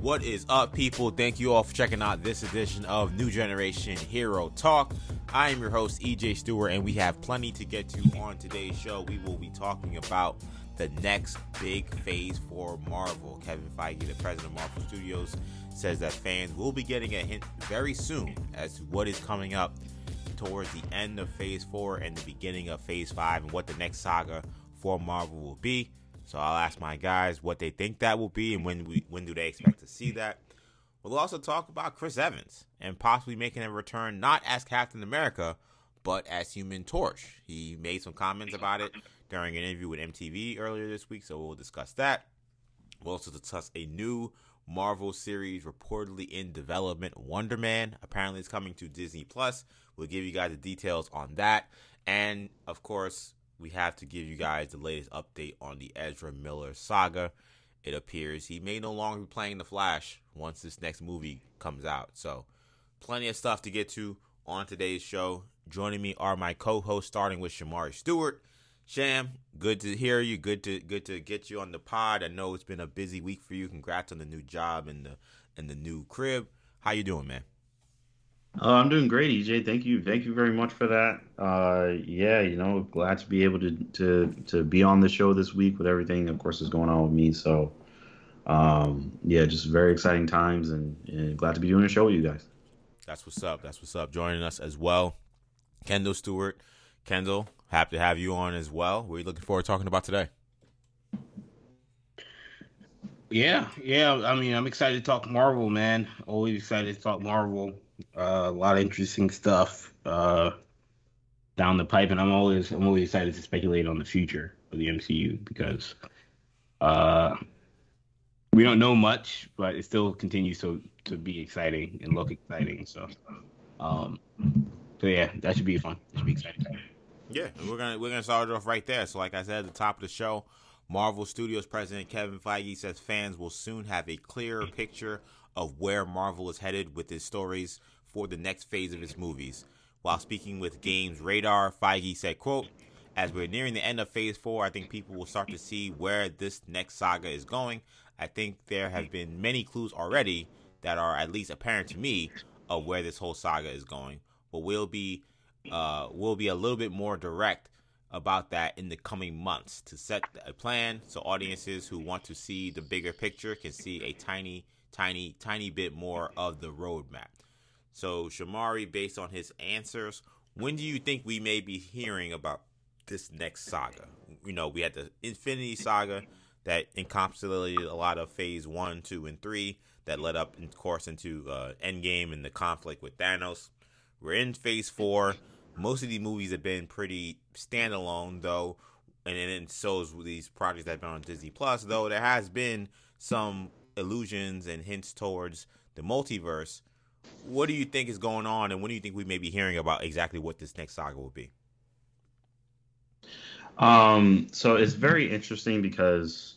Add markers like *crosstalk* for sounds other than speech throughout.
What is up, people? Thank you all for checking out this edition of New Generation Hero Talk. I am your host, EJ Stewart, and we have plenty to get to on today's show. We will be talking about the next big phase for Marvel. Kevin Feige, the president of Marvel Studios, says that fans will be getting a hint very soon as to what is coming up towards the end of phase four and the beginning of phase five and what the next saga for Marvel will be. So I'll ask my guys what they think that will be and when we when do they expect to see that. We'll also talk about Chris Evans and possibly making a return not as Captain America, but as Human Torch. He made some comments about it during an interview with MTV earlier this week, so we'll discuss that. We'll also discuss a new Marvel series reportedly in development, Wonder Man. Apparently, it's coming to Disney Plus. We'll give you guys the details on that, and of course, we have to give you guys the latest update on the Ezra Miller saga. It appears he may no longer be playing the Flash once this next movie comes out. So, plenty of stuff to get to on today's show. Joining me are my co-hosts, starting with Shamari Stewart. Sham, good to hear you. Good to good to get you on the pod. I know it's been a busy week for you. Congrats on the new job and the and the new crib. How you doing, man? Uh, I'm doing great, EJ. Thank you, thank you very much for that. Uh, yeah, you know, glad to be able to to to be on the show this week with everything, of course, is going on with me. So, um, yeah, just very exciting times, and, and glad to be doing a show with you guys. That's what's up. That's what's up. Joining us as well, Kendall Stewart. Kendall, happy to have you on as well. What are you looking forward to talking about today? Yeah, yeah. I mean, I'm excited to talk Marvel, man. Always excited to talk Marvel. Uh, a lot of interesting stuff uh, down the pipe, and I'm always I'm always excited to speculate on the future of the MCU because uh, we don't know much, but it still continues to to be exciting and look exciting. So, um, so yeah, that should be fun. It should be exciting. Yeah, we're gonna we're gonna start off right there. So, like I said at the top of the show, Marvel Studios president Kevin Feige says fans will soon have a clearer picture of where Marvel is headed with its stories for the next phase of its movies. While speaking with Games Radar, Feige said, quote, as we're nearing the end of phase four, I think people will start to see where this next saga is going. I think there have been many clues already that are at least apparent to me of where this whole saga is going. But we'll be uh, we'll be a little bit more direct about that in the coming months to set a plan so audiences who want to see the bigger picture can see a tiny, tiny, tiny bit more of the roadmap. So, Shamari, based on his answers, when do you think we may be hearing about this next saga? You know, we had the Infinity Saga that encapsulated a lot of Phase One, Two, and Three that led up, of course, into uh, Endgame and the conflict with Thanos. We're in Phase Four. Most of these movies have been pretty standalone, though, and then so is these projects that have been on Disney Plus. Though there has been some illusions and hints towards the multiverse what do you think is going on, and when do you think we may be hearing about exactly what this next saga will be? Um, so it's very interesting because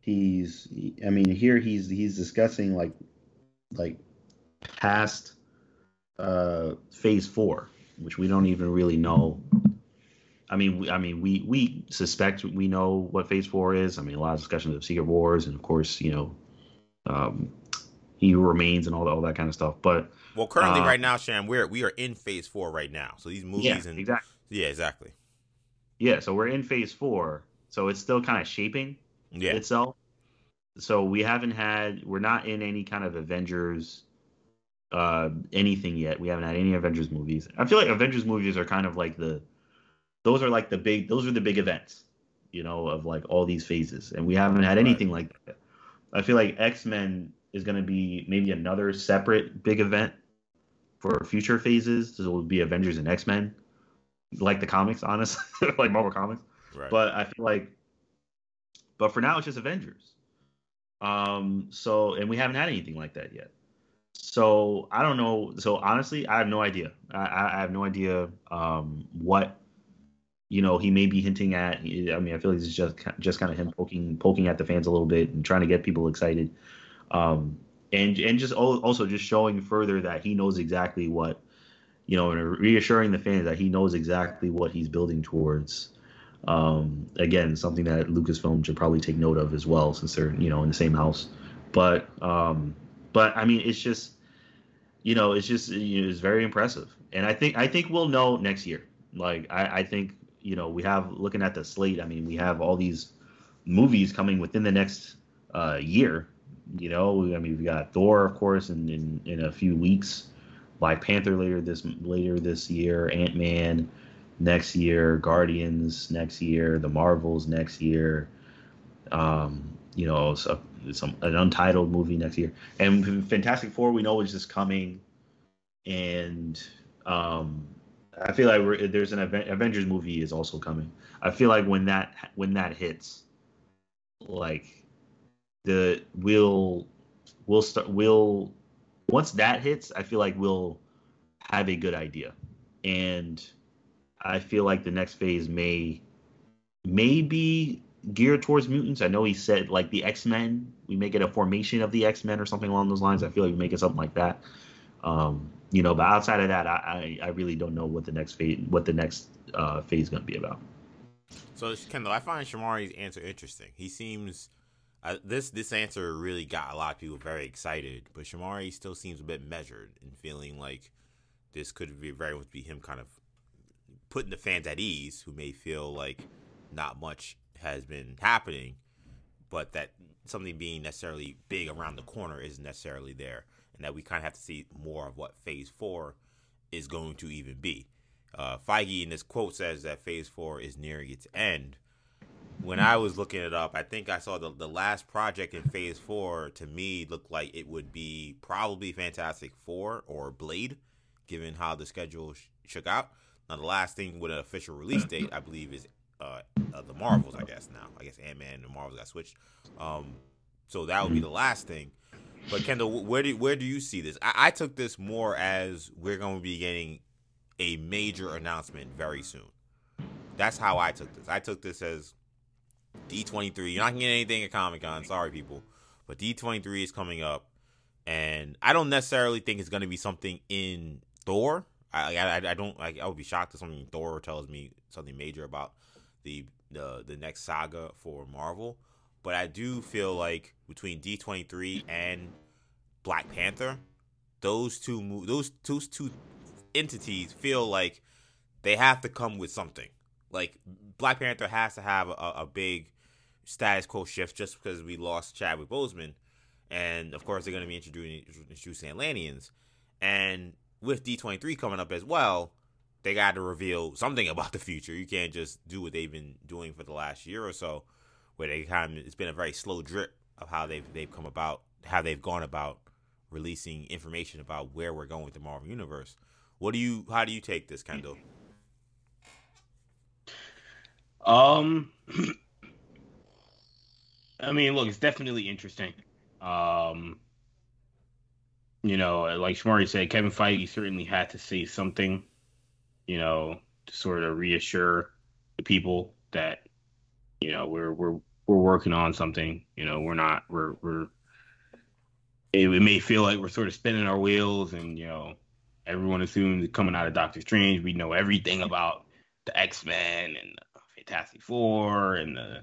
he's, I mean, here he's he's discussing like like past uh phase four, which we don't even really know. I mean, we, I mean, we we suspect we know what phase four is. I mean, a lot of discussions of Secret Wars, and of course, you know, um, he remains and all that, all that kind of stuff. But well, currently, uh, right now, Sham, we're we are in phase four right now. So these movies yeah, and exactly, yeah, exactly, yeah. So we're in phase four. So it's still kind of shaping yeah. itself. So we haven't had, we're not in any kind of Avengers uh anything yet. We haven't had any Avengers movies. I feel like Avengers movies are kind of like the those are like the big those are the big events, you know, of like all these phases. And we haven't had anything right. like that. I feel like X-Men is going to be maybe another separate big event for future phases. So it will be Avengers and X Men, like the comics, honestly, *laughs* like Marvel comics. Right. But I feel like, but for now it's just Avengers. Um. So and we haven't had anything like that yet. So I don't know. So honestly, I have no idea. I, I have no idea um, what you know he may be hinting at. I mean, I feel like it's just just kind of him poking poking at the fans a little bit and trying to get people excited um, and and just also just showing further that he knows exactly what you know and reassuring the fans that he knows exactly what he's building towards um, again something that lucasfilm should probably take note of as well since they're you know in the same house but um, but I mean, it's just you know, it's just you know, it's very impressive, and I think I think we'll know next year. Like I, I think you know we have looking at the slate. I mean, we have all these movies coming within the next uh, year. You know, I mean, we got Thor, of course, in, in, in a few weeks. Black Panther later this later this year. Ant Man next year. Guardians next year. The Marvels next year. Um, you know, so, some an untitled movie next year. And Fantastic Four, we know is just coming. And um, I feel like there's an Avengers movie is also coming. I feel like when that when that hits, like the we'll we'll start we'll once that hits, I feel like we'll have a good idea, and I feel like the next phase may may be geared towards mutants. I know he said like the X Men, we may get a formation of the X Men or something along those lines. I feel like we make it something like that. Um, you know, but outside of that, I, I, I really don't know what the next phase what the next uh, phase is going to be about. So Kendall, I find Shamari's answer interesting. He seems this this answer really got a lot of people very excited, but Shamari still seems a bit measured and feeling like this could be very much be him kind of putting the fans at ease who may feel like not much has been happening, but that something being necessarily big around the corner isn't necessarily there, and that we kind of have to see more of what Phase Four is going to even be. Uh, Feige in this quote says that Phase Four is nearing its end. When I was looking it up, I think I saw the the last project in Phase Four to me looked like it would be probably Fantastic Four or Blade, given how the schedule sh- shook out. Now, the last thing with an official release date, I believe, is uh, uh, the Marvels. I guess now, I guess Ant Man and the Marvels got switched. Um, so that would be the last thing. But Kendall, where do where do you see this? I, I took this more as we're going to be getting a major announcement very soon. That's how I took this. I took this as D23. You're not gonna get anything at Comic Con. Sorry, people, but D23 is coming up, and I don't necessarily think it's gonna be something in Thor. I I, I don't like. I would be shocked if something Thor tells me something major about the the the next saga for Marvel. But I do feel like between D23 and Black Panther, those two those those two entities feel like they have to come with something. Like Black Panther has to have a, a big status quo shift just because we lost Chadwick Boseman, and of course they're going to be introducing introducing Atlanteans, and with D twenty three coming up as well, they got to reveal something about the future. You can't just do what they've been doing for the last year or so, where they kind of it's been a very slow drip of how they've they've come about, how they've gone about releasing information about where we're going with the Marvel universe. What do you? How do you take this, Kendall? Um, *clears throat* I mean, look, it's definitely interesting. Um, you know, like Shamari said, Kevin Feige certainly had to say something, you know, to sort of reassure the people that, you know, we're we're we're working on something. You know, we're not we're we're. It, it may feel like we're sort of spinning our wheels, and you know, everyone assumes coming out of Doctor Strange, we know everything about the X Men and Fantastic Four and the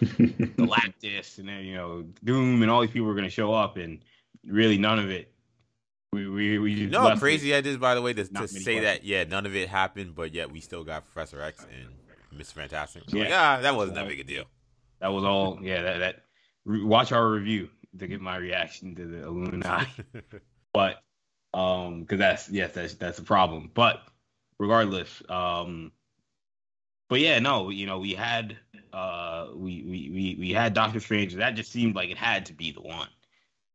*laughs* Galactus and then you know Doom and all these people are going to show up, and really none of it. We we we just no crazy ideas by the way to, to say questions. that yeah none of it happened, but yet we still got Professor X and Mr. Fantastic. So yeah, like, ah, that wasn't that big a deal. That was all. Yeah, that that. Watch our review to get my reaction to the Illuminati. *laughs* but um, because that's yes, that's that's a problem. But regardless, um, but yeah, no, you know, we had uh, we we we we had Doctor Strange. That just seemed like it had to be the one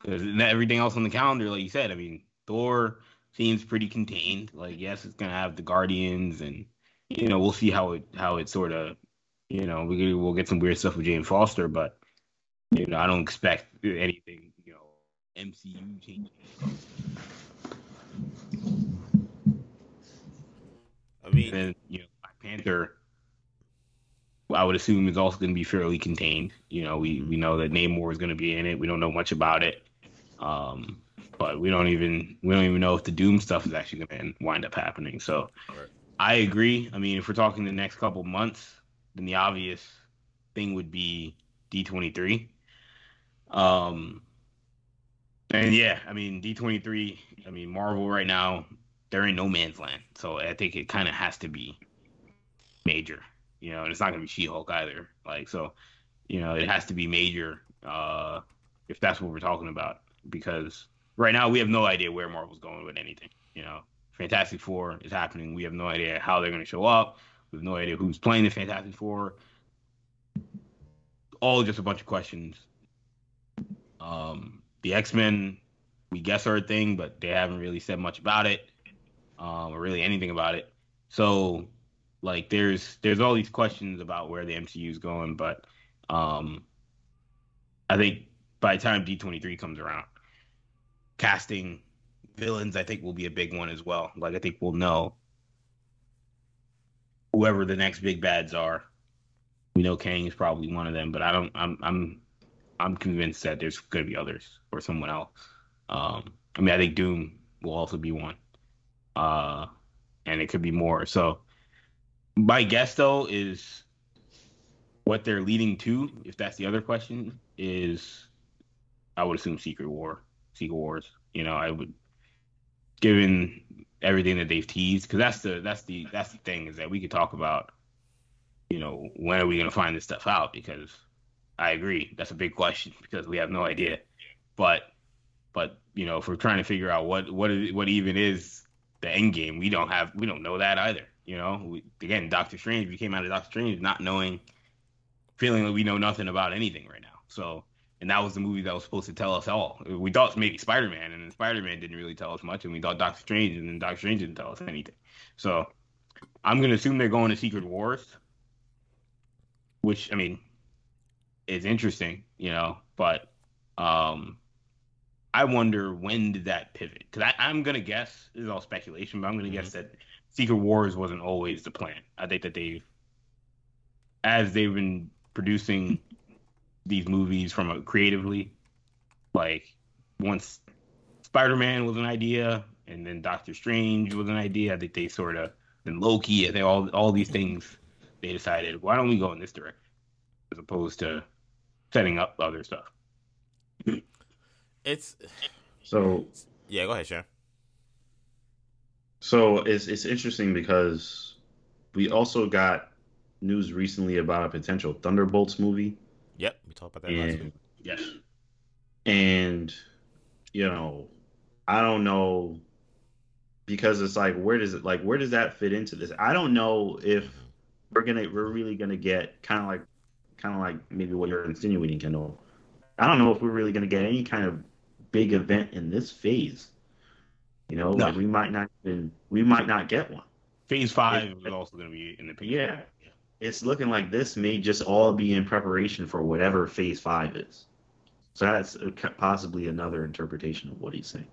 because everything else on the calendar, like you said, I mean, Thor seems pretty contained. Like, yes, it's gonna have the Guardians, and you know, we'll see how it how it sort of, you know, we we'll get some weird stuff with Jane Foster, but you know, I don't expect anything, you know, MCU changes. I mean, and you know, Black Panther, I would assume is also going to be fairly contained. You know, we we know that Namor is going to be in it. We don't know much about it, um, but we don't even we don't even know if the Doom stuff is actually going to wind up happening. So, right. I agree. I mean, if we're talking the next couple months, then the obvious thing would be D twenty three. Um, And yeah, I mean D twenty three. I mean Marvel right now, they're in no man's land. So I think it kind of has to be major. You know, and it's not gonna be She Hulk either. Like so, you know, it has to be major. Uh, if that's what we're talking about, because right now we have no idea where Marvel's going with anything. You know, Fantastic Four is happening. We have no idea how they're gonna show up. We have no idea who's playing the Fantastic Four. All just a bunch of questions. Um, the X Men, we guess are a thing, but they haven't really said much about it, um, or really anything about it. So, like, there's there's all these questions about where the MCU is going, but um, I think by the time D23 comes around, casting villains, I think will be a big one as well. Like, I think we'll know whoever the next big bads are. We know Kang is probably one of them, but I don't. I'm I'm I'm convinced that there's going to be others or someone else. Um, I mean, I think Doom will also be one, uh, and it could be more. So, my guess though is what they're leading to. If that's the other question, is I would assume Secret War, Secret Wars. You know, I would, given everything that they've teased, because that's the that's the that's the thing is that we could talk about. You know, when are we going to find this stuff out? Because I agree. That's a big question because we have no idea. But but you know, if we're trying to figure out what what is, what even is the end game, we don't have we don't know that either. You know, we, again, Doctor Strange. We came out of Doctor Strange not knowing, feeling like we know nothing about anything right now. So, and that was the movie that was supposed to tell us all. We thought maybe Spider Man, and then Spider Man didn't really tell us much, and we thought Doctor Strange, and then Doctor Strange didn't tell us anything. So, I'm gonna assume they're going to Secret Wars, which I mean, is interesting, you know, but um I wonder when did that pivot? Because I'm gonna guess this is all speculation, but I'm gonna mm-hmm. guess that Secret Wars wasn't always the plan. I think that they've, as they've been producing these movies from a creatively, like once Spider Man was an idea, and then Doctor Strange was an idea. I think they sort of then Loki, and they all all these things. They decided, why don't we go in this direction, as opposed to setting up other stuff. It's so yeah. Go ahead, Sharon. So it's it's interesting because we also got news recently about a potential Thunderbolts movie. Yep, we talked about that and, last week. Yes. And you know, I don't know because it's like where does it like where does that fit into this? I don't know if we're gonna we're really gonna get kind of like kind of like maybe what you're insinuating, Kendall. I don't know if we're really going to get any kind of big event in this phase. You know, no. like we might not even we might not get one. Phase five it, is also going to be in the picture. Yeah, it's looking like this may just all be in preparation for whatever phase five is. So that's possibly another interpretation of what he's saying.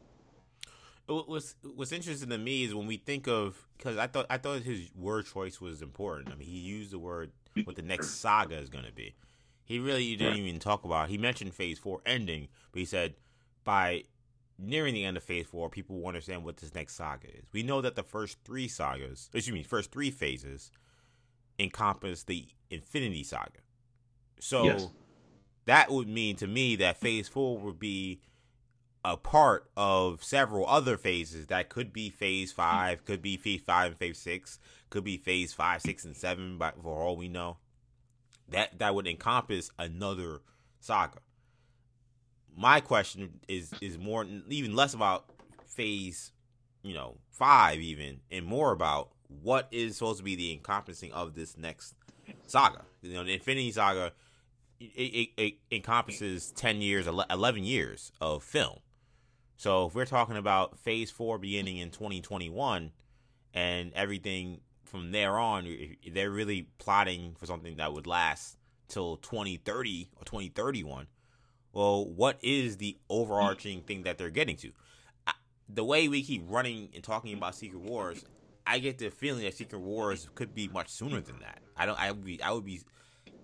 What's What's interesting to me is when we think of because I thought I thought his word choice was important. I mean, he used the word what the next saga is going to be. He really didn't even talk about. He mentioned Phase Four ending, but he said by nearing the end of Phase Four, people will understand what this next saga is. We know that the first three sagas, excuse me, first three phases, encompass the Infinity Saga. So yes. that would mean to me that Phase Four would be a part of several other phases that could be phase five, could be phase five and phase six, could be phase five, six, and seven. But for all we know, that that would encompass another saga. My question is is more even less about phase, you know, five even, and more about what is supposed to be the encompassing of this next saga. You know, the Infinity Saga. It, it, it encompasses 10 years 11 years of film so if we're talking about phase four beginning in 2021 and everything from there on, they're really plotting for something that would last till 2030 or 2031. Well, what is the mm. overarching thing that they're getting to? The way we keep running and talking about Secret Wars, I get the feeling that Secret Wars could be much sooner than that. I don't. I would be. I would be.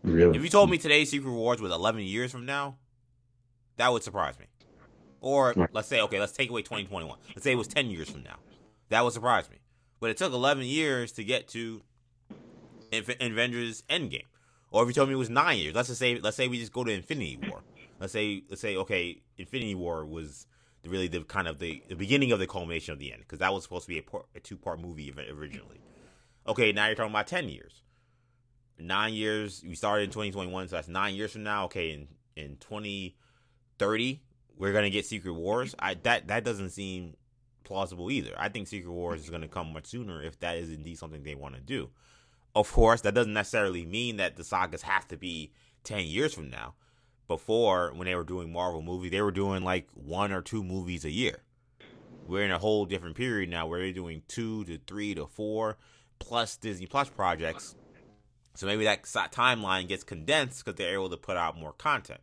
Really? If you told me today Secret Wars was 11 years from now, that would surprise me. Or let's say, okay, let's take away 2021. Let's say it was 10 years from now. That would surprise me. But it took 11 years to get to Avengers Endgame. Or if you told me it was nine years, let's just say, let's say we just go to Infinity War. Let's say, let's say, okay, Infinity War was really the kind of the, the beginning of the culmination of the end because that was supposed to be a, a two part movie originally. Okay, now you're talking about ten years. Nine years. We started in 2021, so that's nine years from now. Okay, in in 2030, we're gonna get Secret Wars. I that that doesn't seem plausible either. I think Secret Wars is gonna come much sooner if that is indeed something they want to do. Of course, that doesn't necessarily mean that the sagas have to be 10 years from now. Before, when they were doing Marvel movies, they were doing like one or two movies a year. We're in a whole different period now where they're doing two to three to four plus Disney Plus projects. So maybe that timeline gets condensed because they're able to put out more content.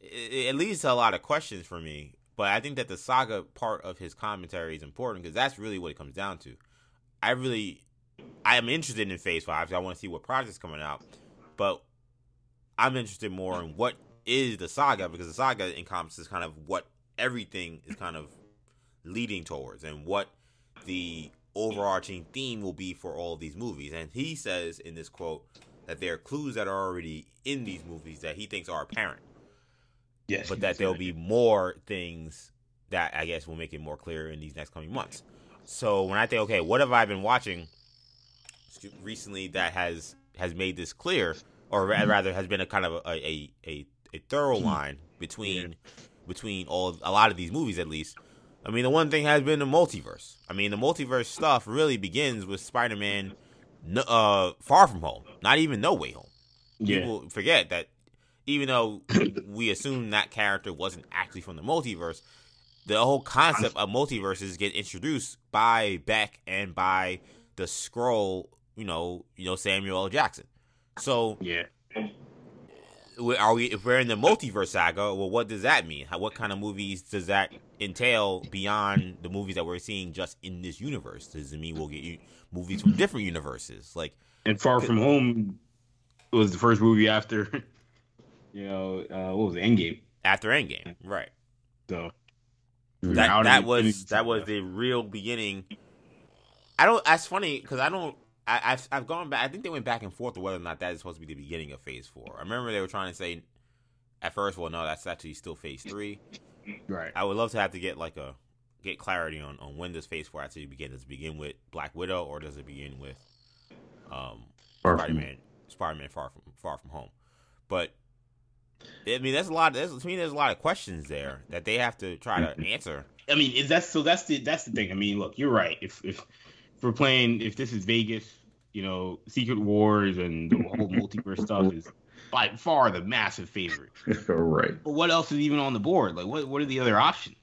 It, it leads to a lot of questions for me, but I think that the saga part of his commentary is important because that's really what it comes down to. I really, I am interested in Phase Five. I want to see what projects coming out, but I'm interested more in what is the saga because the saga encompasses kind of what everything is kind of leading towards and what the overarching theme will be for all these movies. And he says in this quote that there are clues that are already in these movies that he thinks are apparent. Yes. But that there'll be more things that I guess will make it more clear in these next coming months. So when I think, okay, what have I been watching recently that has has made this clear? Or rather has been a kind of a a, a, a thorough line between between all a lot of these movies at least. I mean, the one thing has been the multiverse. I mean, the multiverse stuff really begins with Spider-Man uh, Far From Home, not even No Way Home. Yeah. People forget that even though *coughs* we assume that character wasn't actually from the multiverse, the whole concept of multiverses get introduced by Beck and by the Skrull, you know, you know Samuel L. Jackson. So yeah, are we if we're in the multiverse saga? Well, what does that mean? How, what kind of movies does that entail beyond the movies that we're seeing just in this universe? Does it mean we'll get movies from different universes? Like, and Far From Home was the first movie after, *laughs* you know, uh, what was it, Endgame? After Endgame, right? So that that was that was the real beginning. I don't. That's funny because I don't. I, have I've gone back. I think they went back and forth to whether or not that is supposed to be the beginning of Phase Four. I remember they were trying to say at first, well, no, that's actually still Phase Three. Right. I would love to have to get like a get clarity on on when does Phase Four actually begin. Does it begin with Black Widow or does it begin with um Spider Man Spider Man Far from Far from Home? But I mean, there's a lot. There's, to me, there's a lot of questions there that they have to try to answer. I mean, is that so? That's the that's the thing. I mean, look, you're right. If if if we're playing, if this is Vegas, you know, Secret Wars and the whole multiverse stuff is by far the massive favorite. *laughs* right. But what else is even on the board? Like, what what are the other options?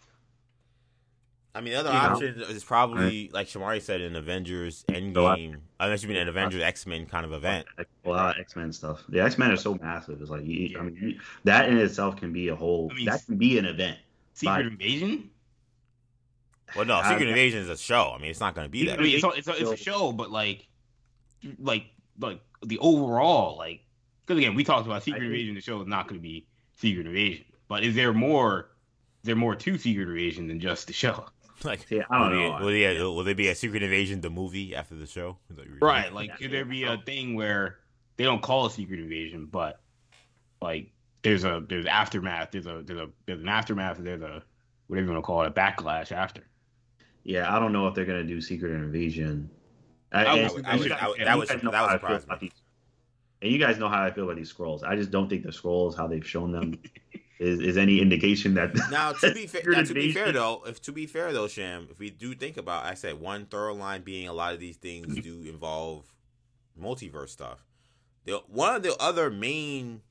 I mean, the other you option know? is probably like Shamari said, an Avengers Endgame. Unless you mean an Avengers X Men kind of event. A lot of X Men stuff. The X Men are so massive. It's like, I mean, that in itself can be a whole. I mean, that can be an event. Secret Invasion. Well, no, Secret Invasion is a show. I mean, it's not going to be that. I mean, it's a, it's, a, it's a show, but like like like the overall like because again we talked about Secret Invasion. The show is not going to be Secret Invasion, but is there more? Is there more to Secret Invasion than just the show? *laughs* Like, yeah, I don't will know. They, will, will there be a Secret Invasion the movie after the show? Right, like could there be a thing where they don't call a Secret Invasion, but like there's a there's aftermath, there's a there's a there's an aftermath, there's a whatever you want to call it, a backlash after. Yeah, I don't know if they're gonna do Secret Invasion I, I, I, would, I would, that was that was surprise me. And you guys know how I feel about these Skrulls. I just don't think the Skrulls, how they've shown them, *laughs* is, is any indication that. *laughs* Now, to be fair, now, to be fair though, if to be fair though, Sham, if we do think about, I said one thorough line being a lot of these things mm-hmm. do involve multiverse stuff. The one of the other main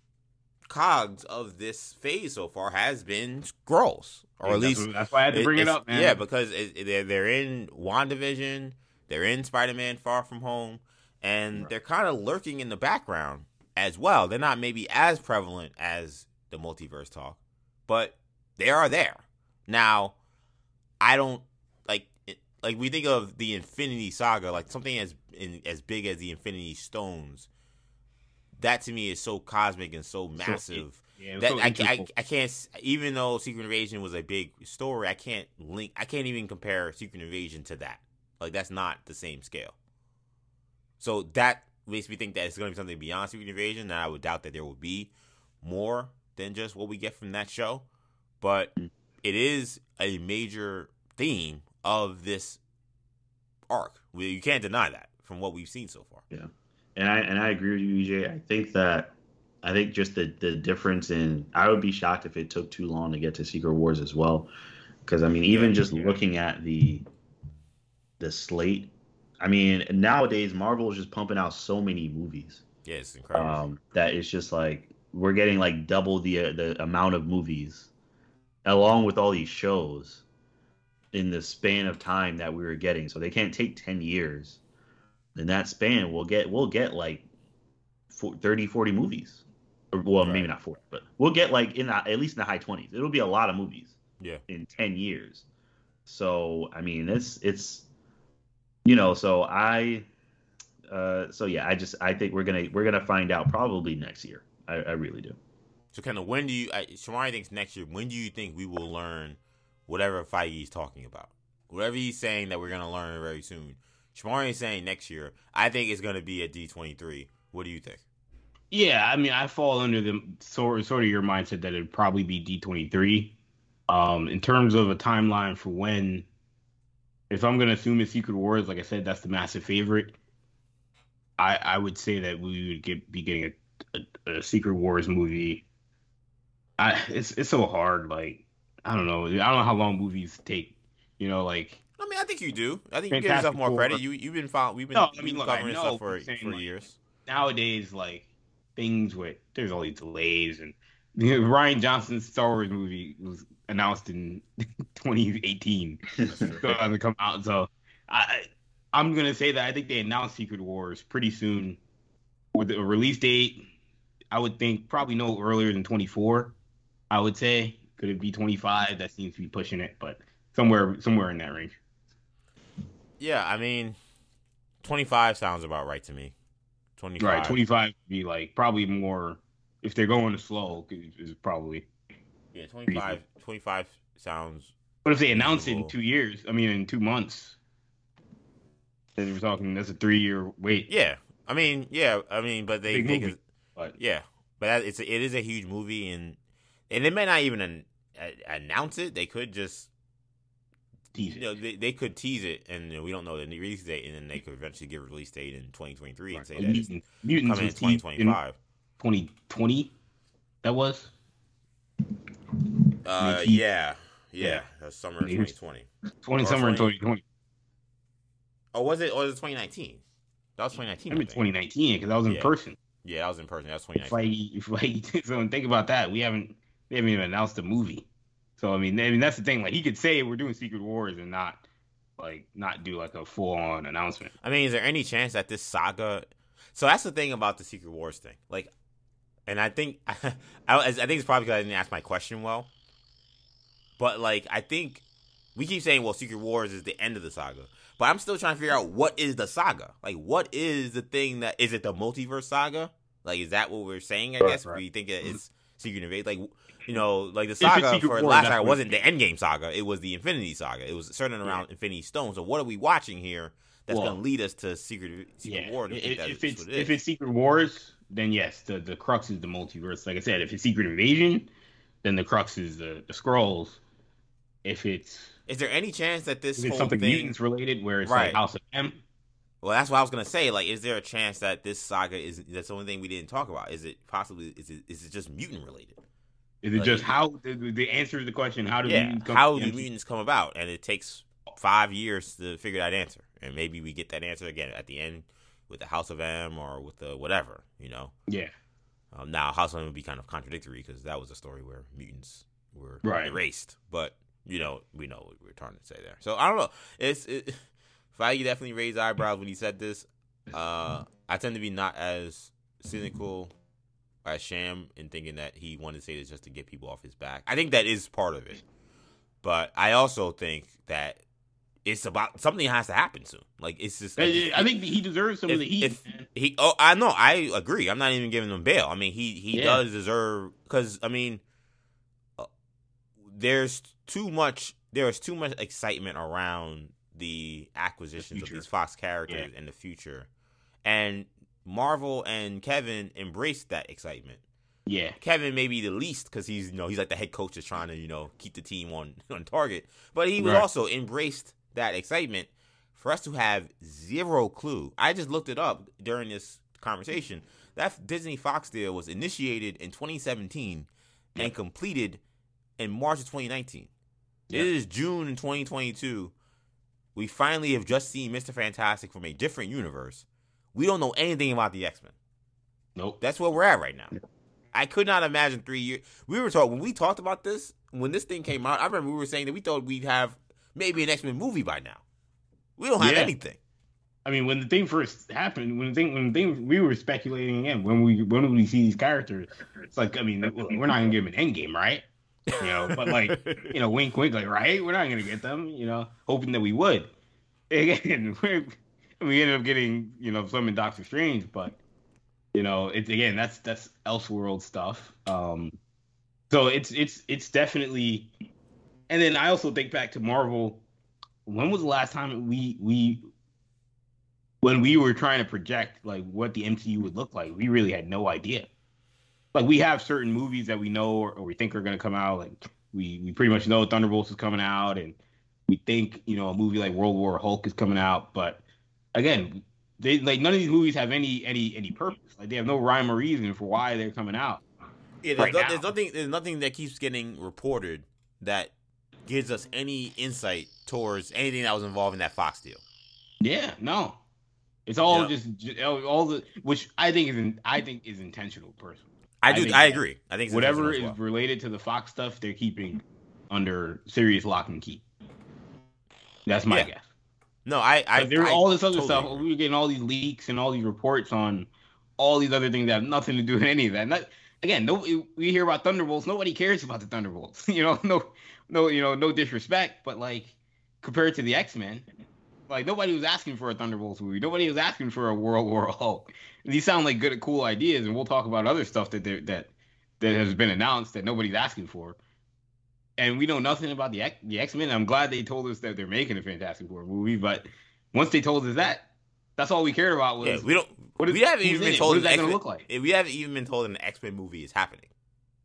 cogs of this phase so far has been Skrulls, or yeah, at least that's, that's why I had to bring it, it up, man. Yeah, because it, they're they're in Wandavision they're in Spider Man Far From Home, and right. they're kind of lurking in the background as well. They're not maybe as prevalent as the multiverse talk, but they are there. Now, I don't like like we think of the Infinity Saga, like something as in, as big as the Infinity Stones. That to me is so cosmic and so massive. So, yeah, that so I, I, I can't even though Secret Invasion was a big story, I can't link I can't even compare Secret Invasion to that. Like that's not the same scale. So that makes me think that it's going to be something beyond Secret Invasion. And I would doubt that there will be more than just what we get from that show. But mm. it is a major theme of this arc. You can't deny that from what we've seen so far. Yeah, and I and I agree with you, EJ. I think that I think just the the difference in I would be shocked if it took too long to get to Secret Wars as well, because I mean even just looking at the the slate, I mean nowadays Marvel is just pumping out so many movies. Yeah, it's incredible. Um, that it's just like we're getting like double the uh, the amount of movies, along with all these shows, in the span of time that we were getting. So they can't take ten years. In that span, we'll get we'll get like 30, 40 movies. Or, well, right. maybe not 40, but we'll get like in the, at least in the high 20s. It'll be a lot of movies. Yeah. In 10 years. So, I mean, it's it's you know, so I uh so yeah, I just I think we're going to we're going to find out probably next year. I, I really do. So kind of when do you I, Shamari thinks next year, when do you think we will learn whatever Feige's talking about? Whatever he's saying that we're going to learn very soon Shamari is saying next year. I think it's going to be at D23. What do you think? Yeah, I mean, I fall under the sort sort of your mindset that it'd probably be D23. Um, in terms of a timeline for when, if I'm going to assume it's Secret Wars, like I said, that's the massive favorite. I I would say that we would get be getting a, a, a Secret Wars movie. I it's it's so hard. Like I don't know. I don't know how long movies take. You know, like I mean, I think you do. I think Fantastic you give yourself more credit. You you've been following. We've been, no, I mean, look, covering this stuff for for like, years. Nowadays, like things with there's all these delays and you know, Rian Johnson's Star Wars movie was announced in 2018, so it hasn't come out. So I I'm gonna say that I think they announced Secret Wars pretty soon with a release date. I would think probably no earlier than 24. I would say could it be 25? That seems to be pushing it, but somewhere somewhere in that range. Yeah, I mean, 25 sounds about right to me. 25. Right, 25 would be like probably more if they're going slow is probably Yeah, 25 25 sounds But if they announce it in 2 years, I mean in 2 months then we're talking that's a 3 year wait. Yeah. I mean, yeah, I mean, but they, they can, but yeah. But that, it's it is a huge movie and and they may not even an, announce it. They could just tease it. You know, they, they could tease it, and you know, we don't know the release date, and then they could eventually give a release date in 2023 right. and say that Mutant, Mutants coming in 2025. 2020, that was. Uh, yeah, yeah, yeah. summer of 2020. 20 summer in 2020. Oh, was it? Or was it 2019? That was 2019. I mean, 2019 because I was in yeah. person. Yeah, I was in person. That's was 2019. If I, *laughs* if I, *laughs* so think about that. We haven't, they haven't even announced the movie. So I mean, I mean that's the thing. Like he could say we're doing Secret Wars and not like not do like a full on announcement. I mean, is there any chance that this saga? So that's the thing about the Secret Wars thing. Like, and I think *laughs* I, I think it's probably because I didn't ask my question well. But like, I think we keep saying, well, Secret Wars is the end of the saga. But I'm still trying to figure out what is the saga. Like, what is the thing that is it the multiverse saga? Like, is that what we're saying? I right, guess right. we think it's mm-hmm. Secret Invasion. Like, you know, like the saga for the last saga wasn't the Endgame saga; it was the Infinity Saga. It was centered around. Infinity Stones. So what are we watching here that's well, going to lead us to Secret Secret yeah. War? If, if it's if it's Secret Wars, then yes, the the crux is the multiverse. Like I said, if it's Secret Invasion, then the crux is the the Skrulls. If it's is there any chance that this is something thing, mutants related, where it's right. like House of M? Well, that's what I was gonna say. Like, is there a chance that this saga is that's the only thing we didn't talk about? Is it possibly is it is it just mutant related? Is it like, just how the, the answer to the question? How do yeah, mutants come? How do mutants come about? And it takes five years to figure that answer, and maybe we get that answer again at the end with the House of M or with the whatever, you know? Yeah. Um, now House of M would be kind of contradictory because that was a story where mutants were right. erased, but you know we know what we're trying to say there. So I don't know. It's it, *laughs* Feige definitely raised eyebrows when he said this. Uh, I tend to be not as cynical as Sham in thinking that he wanted to say this just to get people off his back. I think that is part of it. But I also think that it's about something has to happen soon. Like it's just. Like, I think he deserves some if, of the heat. He, oh, I know, I agree. I'm not even giving him bail. I mean, he he yeah. does deserve because I mean, uh, there's too much. There's too much excitement around the acquisitions the of these Fox characters yeah. in the future, and Marvel and Kevin embraced that excitement. Yeah. Kevin may be the least because he's you know he's like the head coach is trying to you know keep the team on *laughs* on target. But he was Right. also embraced that excitement for us to have zero clue. I just looked it up during this conversation. That Disney Fox deal was initiated in 2017 and completed in March of 2019. Yeah. It is June in 2022. We finally have just seen Mr. Fantastic from a different universe. We don't know anything about the X Men. Nope. That's where we're at right now. I could not imagine three years. We were talking when we talked about this when this thing came out. I remember we were saying that we thought we'd have maybe an X Men movie by now. We don't have Yeah. anything. I mean, when the thing first happened, when the thing, when the thing, we were speculating again. When we, when we see these characters, it's like, I mean, we're not gonna give them an end game, right? You know, but like, you know, wink, wink, like, right? We're not gonna get them. You know, hoping that we would. *laughs* Again, we're, we ended up getting, you know, some in Doctor Strange, but you know, it's again, that's that's Elseworld stuff. Um, so it's it's it's definitely. And then I also think back to Marvel. When was the last time we we when we were trying to project like what the MCU would look like, we really had no idea. Like we have certain movies that we know or, or we think are going to come out. Like we we pretty much know Thunderbolts is coming out, and we think you know a movie like World War Hulk is coming out. But again, they like none of these movies have any any any purpose. Like they have no rhyme or reason for why they're coming out. Yeah, there's, Right no- there's nothing. There's nothing that keeps getting reported that gives us any insight towards anything that was involved in that Fox deal. Yeah, no, it's all Yeah. just all the which I think is in, I think is intentional personally. I I do. I, that agree. I think it's whatever intentional is related to the Fox stuff, they're keeping under serious lock and key. That's my Yeah. guess. No, I. I there's I all this other totally stuff. agree. We were getting all these leaks and all these reports on all these other things that have nothing to do with any of that. Not, again, no, we hear about Thunderbolts. Nobody cares about the Thunderbolts. *laughs* You know, no, no, you know, no disrespect, but like compared to the X Men, like nobody was asking for a Thunderbolts movie. Nobody was asking for a World War Hulk. These sound like good, cool ideas, and we'll talk about other stuff that that that has been announced that nobody's asking for. And we know nothing about the X, the X Men. I'm glad they told us that they're making a Fantastic Four movie, but once they told us that, that's all we cared about was Yeah, we don't. what is- we haven't even been told. What is that gonna look like? We haven't even been told an X Men movie is happening.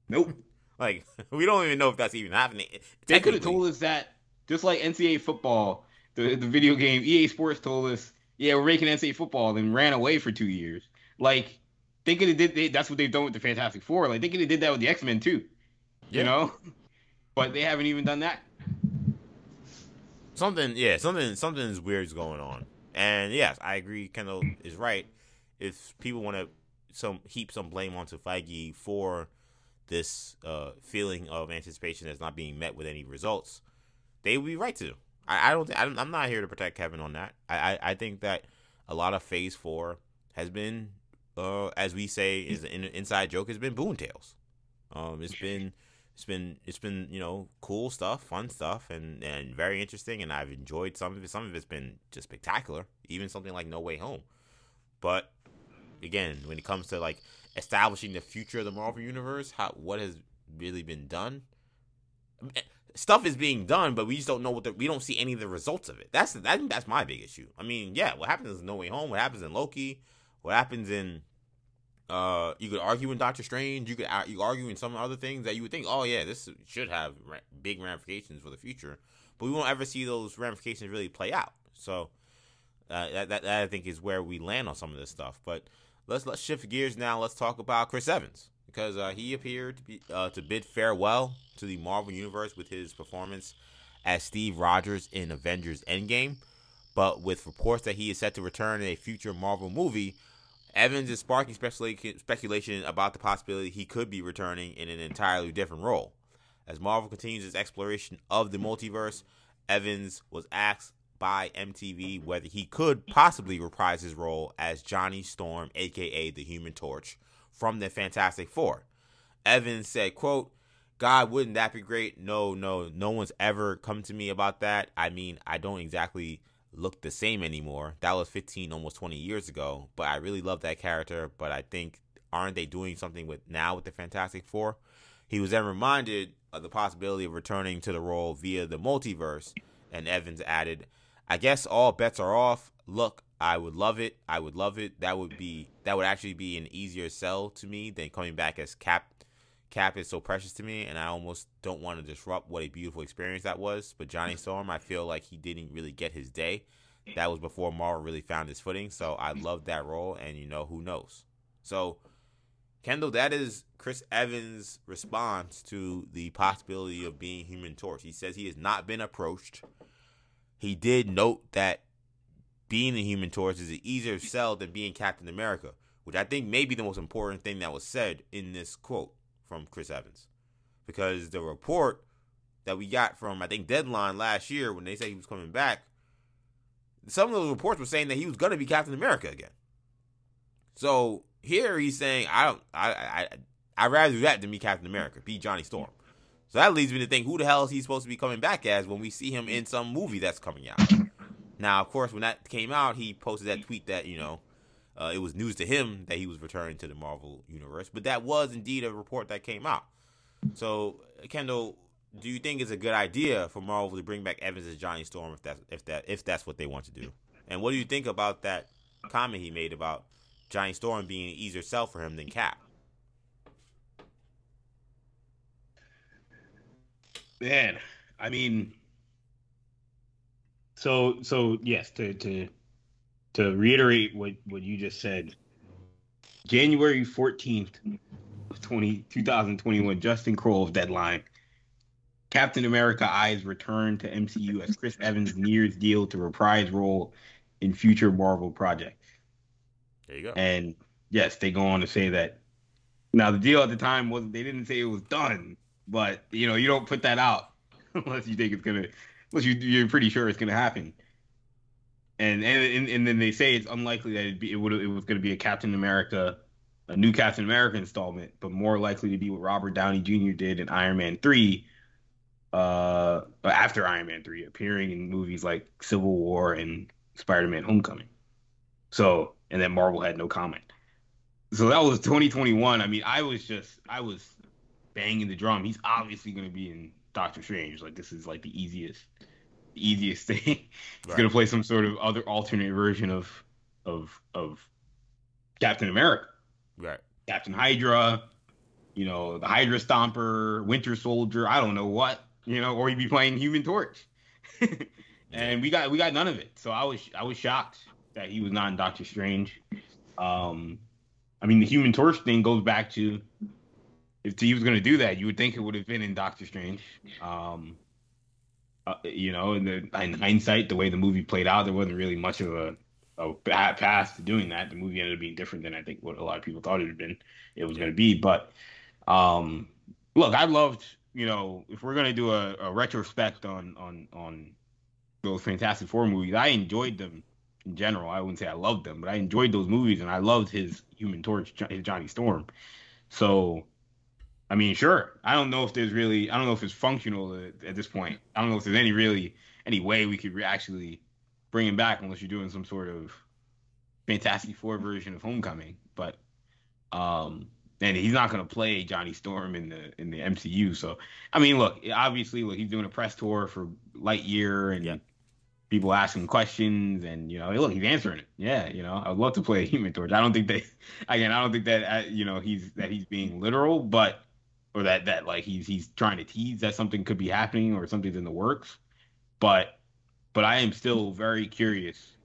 Nope. Like *laughs* we don't even know if that's even happening. They could have told us that just like NCAA football, the the video game EA Sports told us, yeah, we're making NCAA football, then ran away for two years. Like they could have did they, that's what they've done with the Fantastic Four. Like they could have did that with the X Men too. Yeah. You know, *laughs* but they haven't even done that. something yeah something something's weird's going on and yes i agree kendall is right if people want to some heap some blame onto feige for this uh feeling of anticipation that's not being met with any results they would be right to i, I don't I'm, I'm not here to protect kevin on that I, I i think that a lot of phase four has been uh as we say is an inside joke has been boon tales um it's been it's been it's been you know cool stuff, fun stuff, and and very interesting, and I've enjoyed some of it. Some of it's been just spectacular, even something like No Way Home. But again, when it comes to like establishing the future of the Marvel universe, how what has really been done, stuff is being done, but we just don't know what the we don't see any of the results of it. That's that, that's my big issue. I mean, yeah, what happens in No Way Home, what happens in Loki, what happens in uh, you could argue in Doctor Strange. You could you argue in some other things that you would think, oh yeah, this should have ra- big ramifications for the future, but we won't ever see those ramifications really play out. So uh, that, that that I think is where we land on some of this stuff. But let's let's shift gears now. Let's talk about Chris Evans because uh, he appeared to be uh, to bid farewell to the Marvel universe with his performance as Steve Rogers in Avengers Endgame. But with reports that he is set to return in a future Marvel movie, Evans is sparking specula- speculation about the possibility he could be returning in an entirely different role. As Marvel continues its exploration of the multiverse, Evans was asked by MTV whether he could possibly reprise his role as Johnny Storm, aka the Human Torch, from the Fantastic Four. Evans said, quote, God, wouldn't that be great? No, no, no one's ever come to me about that. I mean, I don't exactly look the same anymore. That was 15, almost 20 years ago. But I really love that character. But I think, aren't they doing something with now with the Fantastic Four? He was then reminded of the possibility of returning to the role via the multiverse. And Evans added, I guess all bets are off. look, I would love it. I would love it. That would be that would actually be an easier sell to me than coming back as Cap. Cap is so precious to me, and I almost don't want to disrupt what a beautiful experience that was. But Johnny Storm, I feel like he didn't really get his day. That was before Marvel really found his footing. So I love that role, and you know who knows. So Kendall, that is Chris Evans' response to the possibility of being Human Torch. He says he has not been approached. He did note that being the Human Torch is an easier sell than being Captain America, which I think may be the most important thing that was said in this quote from Chris Evans. Because the report that we got from, I think, Deadline last year when they said he was coming back, some of those reports were saying that he was going to be Captain America again. So here he's saying, I don't, I, I, I'd rather do that than be Captain America, be Johnny Storm. So that leads me to think, who the hell is he supposed to be coming back as when we see him in some movie that's coming out? Now, of course, when that came out, he posted that tweet that you know uh, it was news to him that he was returning to the Marvel universe, but that was indeed a report that came out. So, Kendall, do you think it's a good idea for Marvel to bring back Evans as Johnny Storm if that's if that if that's what they want to do? And what do you think about that comment he made about Johnny Storm being an easier sell for him than Cap? Man, I mean, so so yes, to to to reiterate what what you just said, January fourteenth, 20, 2021, Justin of Deadline. Captain America eyes return to MCU as Chris Evans nears deal to reprise role in future Marvel projects. There you go. And yes, they go on to say that. Now the deal at the time wasn't. They didn't say it was done, but you know you don't put that out *laughs* unless you think it's gonna unless you, you're pretty sure it's to happen. And, and and then they say it's unlikely that it'd be, it would it was to be a Captain America, a new Captain America installment, but more likely to be what Robert Downey Jr. did in Iron Man three, uh, after Iron Man three, appearing in movies like Civil War and Spider Man Homecoming. So and then Marvel had no comment. So that was 2021. I mean, I was just I was banging the drum. He's obviously going to be in Doctor Strange. Like this is like the easiest, the easiest *laughs* thing. He's right. gonna play some sort of other alternate version of of of Captain America. Right. Captain Hydra, you know, the Hydra Stomper, Winter Soldier, I don't know what, you know, or he'd be playing Human Torch. *laughs* and we got we got none of it. So I was I was shocked that he was not in Doctor Strange. Um I mean the Human Torch thing goes back to if he was going to do that, you would think it would have been in Doctor Strange. Um, uh, you know, in, the, in hindsight, the way the movie played out, there wasn't really much of a, a bad path to doing that. The movie ended up being different than I think what a lot of people thought it had been. It was going to be, but um, look, I loved. You know, if we're going to do a, a retrospect on on on those Fantastic Four movies, I enjoyed them in general. I wouldn't say I loved them, but I enjoyed those movies, and I loved his Human Torch, his Johnny Storm. So I mean, sure. I don't know if there's really, I don't know if it's functional at, at this point. I don't know if there's any really any way we could actually bring him back unless you're doing some sort of Fantastic Four version of Homecoming. But um, and he's not going to play Johnny Storm in the in the MCU. So I mean, look, obviously, look, he's doing a press tour for Lightyear and. Yeah. People asking questions, and you know, look, he's answering it. Yeah, you know, I would love to play *laughs* a Human Torch. I don't think that, again, I don't think that, uh, you know, he's that he's being literal, but or that that like he's he's trying to tease that something could be happening or something's in the works. But but I am still very curious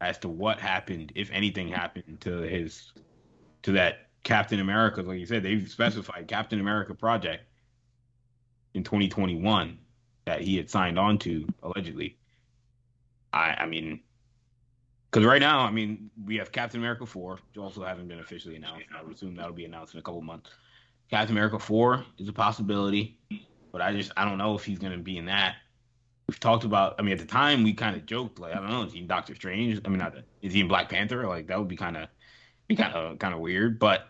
as to what happened, if anything happened to his to that Captain America. Like you said, they've specified Captain America project in 2021 that he had signed on to allegedly. I I mean, because right now, I mean, we have Captain America 4, which also hasn't been officially announced. I would assume that'll be announced in a couple months. Captain America 4 is a possibility, but I just I don't know if he's to be in that. We've talked about. I mean, at the time we kind of joked like I don't know, is he in Doctor Strange? I mean, not is he in Black Panther? Like that would be kind of be kind of kind of weird. But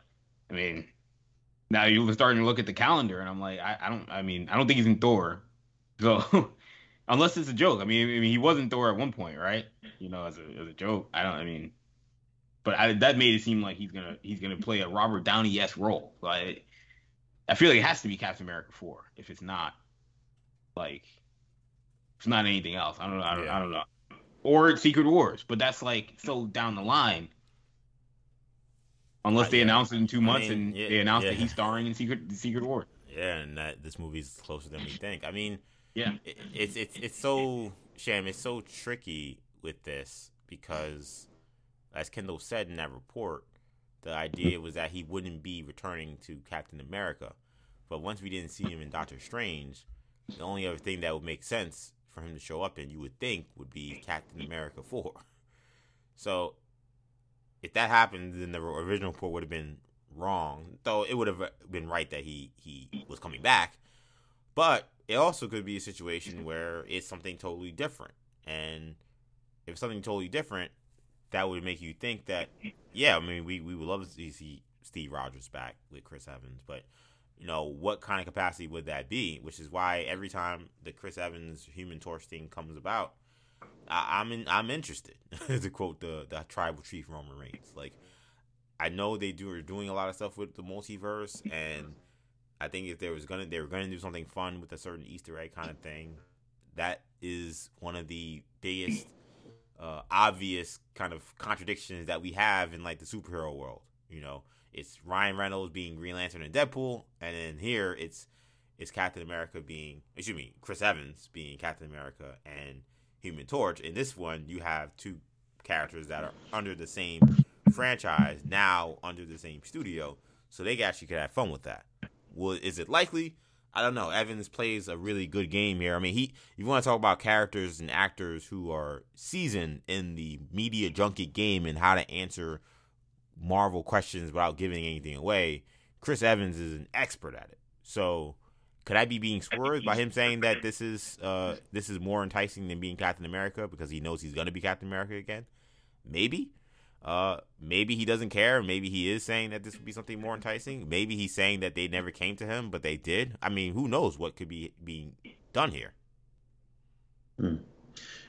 I mean, now you're starting to look at the calendar, and I'm like, I, I don't. I mean, I don't think he's in Thor. So *laughs* unless it's a joke. I mean, I mean, he was in Thor at one point, right? You know, as a as a joke. I don't. I mean, but I, that made it seem like he's gonna he's gonna play a Robert Downey s role. Like I feel like it has to be Captain America four. If it's not, like, it's not anything else. I don't know. I don't, yeah. I don't know. or Secret Wars, but that's like so down the line. Unless Uh, they yeah. announce it in two I months mean, and yeah, they announce yeah. that he's starring in Secret Secret War. Yeah, and that this movie's closer than we think. I mean, Yeah. it, it's it's it's so sham. It's so tricky with this because, as Kendall said in that report, the idea was that he wouldn't be returning to Captain America. But once we didn't see him in Doctor Strange, the only other thing that would make sense for him to show up in, you would think, would be Captain America Four. *laughs* So, if that happened, then the original report would have been wrong. Though it would have been right that he he was coming back. But it also could be a situation where it's something totally different. And if something totally different, that would make you think that, yeah, I mean, we, we would love to see Steve Rogers back with Chris Evans, but, you know, what kind of capacity would that be? Which is why every time the Chris Evans Human Torch thing comes about, I, I'm in, I'm interested, *laughs* to quote the, the tribal chief Roman Reigns. Like, I know they do are doing a lot of stuff with the multiverse, and I think if there was gonna they were gonna do something fun with a certain Easter egg kind of thing, that is one of the biggest uh, obvious kind of contradictions that we have in like the superhero world. You know, it's Ryan Reynolds being Green Lantern and Deadpool, and then here it's it's Captain America being excuse me Chris Evans being Captain America and Human Torch. In this one, you have two characters that are under the same franchise now under the same studio, so they actually could have fun with that. Well, is it likely? I don't know. Evans plays a really good game here. I mean, he. You want to talk about characters and actors who are seasoned in the media junket game and how to answer Marvel questions without giving anything away. Chris Evans is an expert at it. So, could I be being swerved by him saying that this is uh this is more enticing than being Captain America because he knows he's going to be Captain America again? Maybe. Uh, maybe he doesn't care. Maybe he is saying that this would be something more enticing. Maybe he's saying that they never came to him, but they did. I mean, who knows what could be being done here?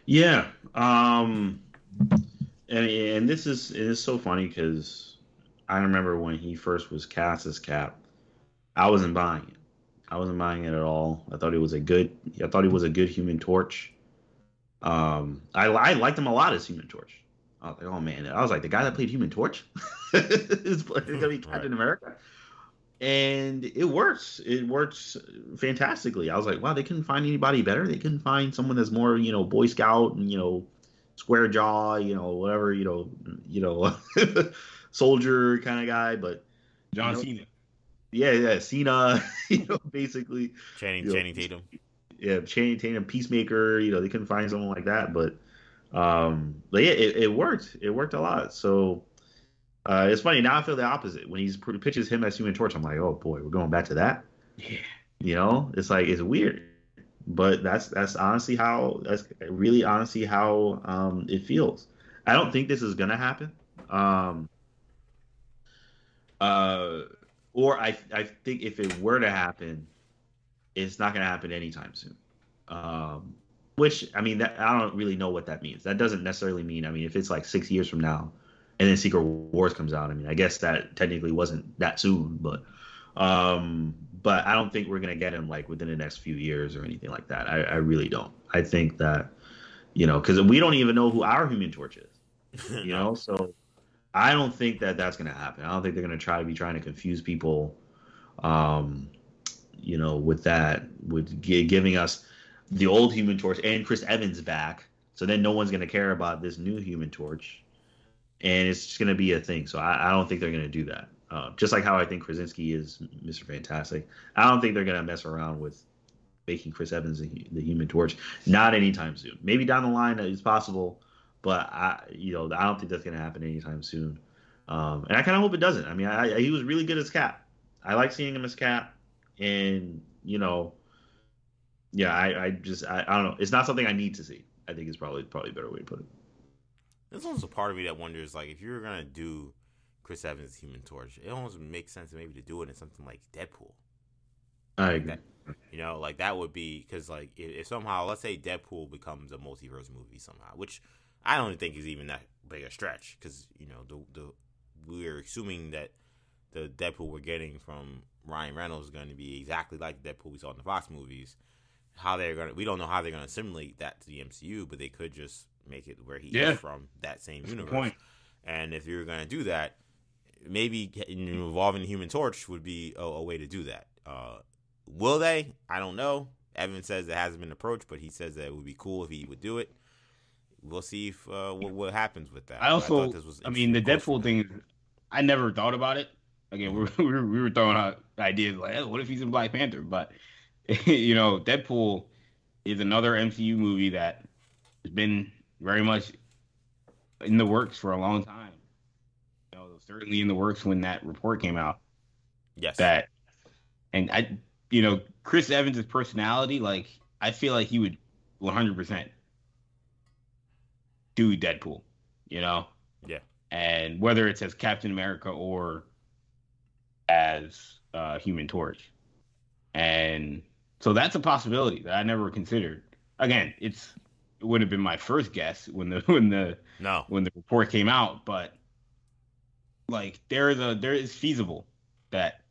Yeah. Um and and this is it is so funny because I remember when he first was cast as Cap, I wasn't buying it. I wasn't buying it at all. I thought he was a good I thought he was a good human torch. Um I I liked him a lot as Human Torch. I was like, oh man, I was like the guy that played Human Torch *laughs* is gonna be *laughs* Captain Right. America. And it works. It works fantastically. I was like, wow, they couldn't find anybody better. They couldn't find someone that's more, you know, Boy Scout and you know, square jaw, you know, whatever, you know, you know, *laughs* soldier kind of guy. But John You know- Cena. yeah, yeah, Cena, you know, basically, Channing Yeah. Channing Tatum. yeah, Channing Tatum, Peacemaker. You know, they couldn't find someone like that, but, um, but yeah, it, it worked. It worked a lot. So. Uh, it's funny now. I feel the opposite when he's pitches him as Human Torch. I'm like, oh boy, we're going back to that. Yeah. You know, it's like it's weird, but that's that's honestly how that's really honestly how um, it feels. I don't think this is gonna happen. Um, uh, or I I think if it were to happen, it's not gonna happen anytime soon. Um, which I mean, that I don't really know what that means. That doesn't necessarily mean. I mean, if it's like six years from now, and then Secret Wars comes out, I mean, I guess that technically wasn't that soon, but um, but I don't think we're gonna get him like within the next few years or anything like that. I, I really don't. I think that you know because we don't even know who our Human Torch is. You know, *laughs* so I don't think that that's gonna happen. I don't think they're gonna try to be trying to confuse people. Um, you know, with that, with gi- giving us the old Human Torch and Chris Evans back, so then no one's gonna care about this new Human Torch, and it's just gonna be a thing. So I, I don't think they're gonna do that. Uh, just like how I think Krasinski is Mr. Fantastic, I don't think they're gonna mess around with making Chris Evans the, the Human Torch. Not anytime soon. Maybe down the line it's possible, but I, you know, I don't think that's gonna happen anytime soon. Um, and I kind of hope it doesn't. I mean, I, I, he was really good as Cap. I like seeing him as Cap, and you know, yeah, I, I just I, I don't know. It's not something I need to see. I think it's probably probably a better way to put it. There's also a part of me that wonders, like, if you're gonna do Chris Evans' Human Torch, it almost makes sense maybe to do it in something like Deadpool. I agree. You know, like that would be because, like, if, if somehow, let's say Deadpool becomes a multiverse movie somehow, which I don't think is even that big a stretch, because you know the the we're assuming that the Deadpool we're getting from Ryan Reynolds is going to be exactly like the Deadpool we saw in the Fox movies. How they're gonna, we don't know how they're gonna assimilate that to the MCU, but they could just make it where he Yeah. is from that same That's universe. And if you're gonna do that, maybe involving Human Torch would be a, a way to do that. Uh, will they? I don't know. Evan says it hasn't been approached, but he says that it would be cool if he would do it. We'll see if uh, what, what happens with that. I also, was I, mean, the Deadpool thing, I never thought about it. Again, we *laughs* were, we were, we were throwing out ideas like, "Hey, what if he's in Black Panther? But *laughs* you know, Deadpool is another MCU movie that has been very much in the works for a long time. You know, certainly in the works when that report came out. Yes. That, and I, you know, Chris Evans' personality, like I feel like he would 100 percent do Deadpool. You know. Yeah. And whether it's as Captain America or as uh, Human Torch, and so that's a possibility that I never considered. Again, it's it would have been my first guess when the *laughs* when the No. when the report came out, but like there is a there is feasible that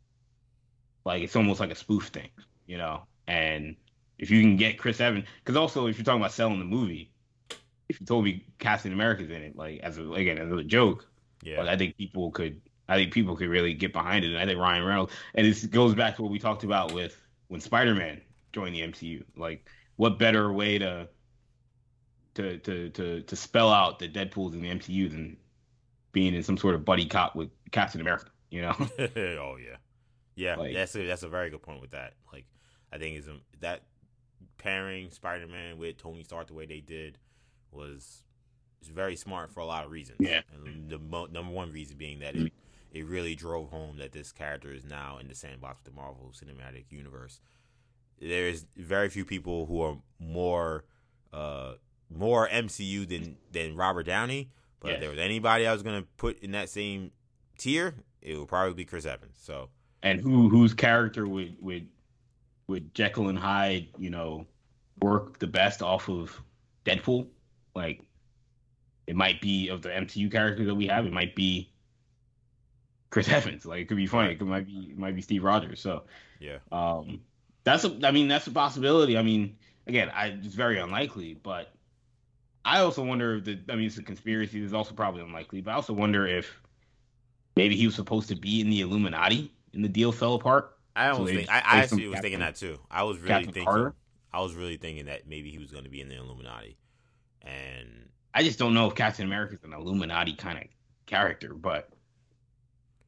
like it's almost like a spoof thing, you know. And if you can get Chris Evans, because also if you're talking about selling the movie, if you told me Captain America's in it, like as a, again as a joke, Yeah. like, I think people could I think people could really get behind it. And I think Ryan Reynolds and it goes back to what we talked about with when Spider Man joined the MCU. Like what better way to to to to to spell out that Deadpool's in the MCU than being in some sort of buddy cop with Captain America, you know? *laughs* oh yeah, yeah. Like- that's a that's a very good point with that. Like, I think is that pairing Spider Man with Tony Stark the way they did was is very smart for a lot of reasons. Yeah. and the mo- number one reason being that it mm-hmm. It really drove home that this character is now in the sandbox with the Marvel Cinematic Universe. There's very few people who are more uh more MCU than than Robert Downey. But if there was anybody I was gonna put in that same tier, it would probably be Chris Evans. So and who whose character would would would Jekyll and Hyde, you know, work the best off of Deadpool? Like it might be of the MCU characters that we have, it might be Chris Evans. Like it could be funny. It could, might be it might be Steve Rogers. So yeah, Um, that's a, I mean, that's a possibility. I mean, again, I, it's very unlikely, but I also wonder if the, I mean, it's a conspiracy. It's also probably unlikely, but I also wonder if maybe he was supposed to be in the Illuminati and the deal fell apart. I So don't they think I, I actually was thinking that too. I was really Captain thinking Carter. I was really thinking that maybe he was going to be in the Illuminati, and I just don't know if Captain America is an Illuminati kind of character, but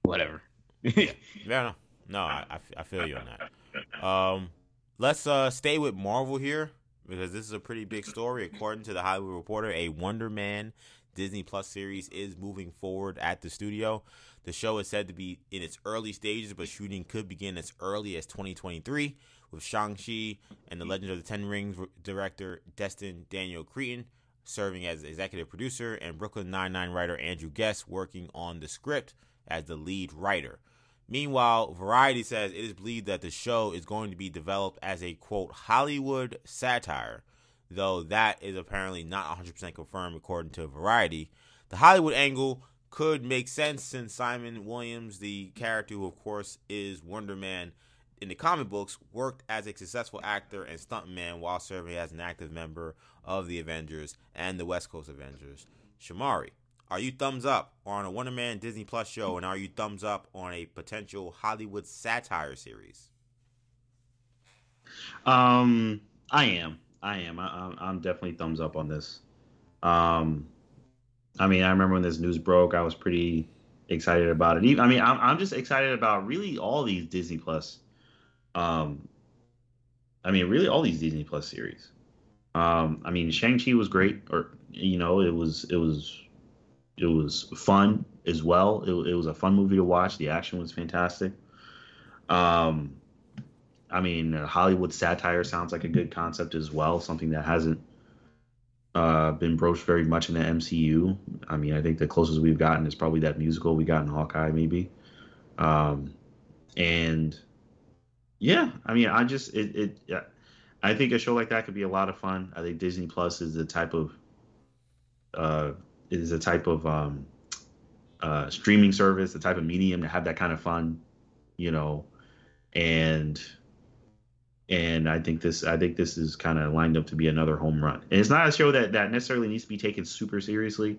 whatever. *laughs* yeah, no, no, I, I feel you on that. Um, let's uh stay with Marvel here because this is a pretty big story. According to the Hollywood Reporter, a Wonder Man Disney Plus series is moving forward at the studio. The show is said to be in its early stages, but shooting could begin as early as 2023, with Shang-Chi and the Legend of the Ten Rings director Destin Daniel Cretton serving as executive producer, and Brooklyn Nine-Nine writer Andrew Guest working on the script as the lead writer. Meanwhile, Variety says it is believed that the show is going to be developed as a quote Hollywood satire, though that is apparently not 100% confirmed according to Variety. The Hollywood angle could make sense since Simon Williams, the character who, of course, is Wonder Man in the comic books, worked as a successful actor and stuntman while serving as an active member of the Avengers and the West Coast Avengers. Shamari, are you thumbs up on a Wonder Man Disney Plus show, and are you thumbs up on a potential Hollywood satire series? Um, I am. I am. I, I'm- I'm definitely thumbs up on this. Um, I mean, I remember when this news broke, I was pretty excited about it. I mean, I'm, I'm just excited about really all these Disney Plus. Um, I mean, really all these Disney Plus series. Um, I mean, Shang Chi was great, or you know, it was it was it was fun as well. It, it was a fun movie to watch. The action was fantastic. Um, I mean, uh, Hollywood satire sounds like a good concept as well. Something that hasn't uh, been broached very much in the MCU. I mean, I think the closest we've gotten is probably that musical we got in Hawkeye, maybe. Um, and yeah, I mean, I just it, it I think a show like that could be a lot of fun. I think Disney Plus is the type of uh, is a type of um, uh, streaming service, the type of medium to have that kind of fun, you know, and and I think this I think this is kind of lined up to be another home run. And it's not a show that that necessarily needs to be taken super seriously,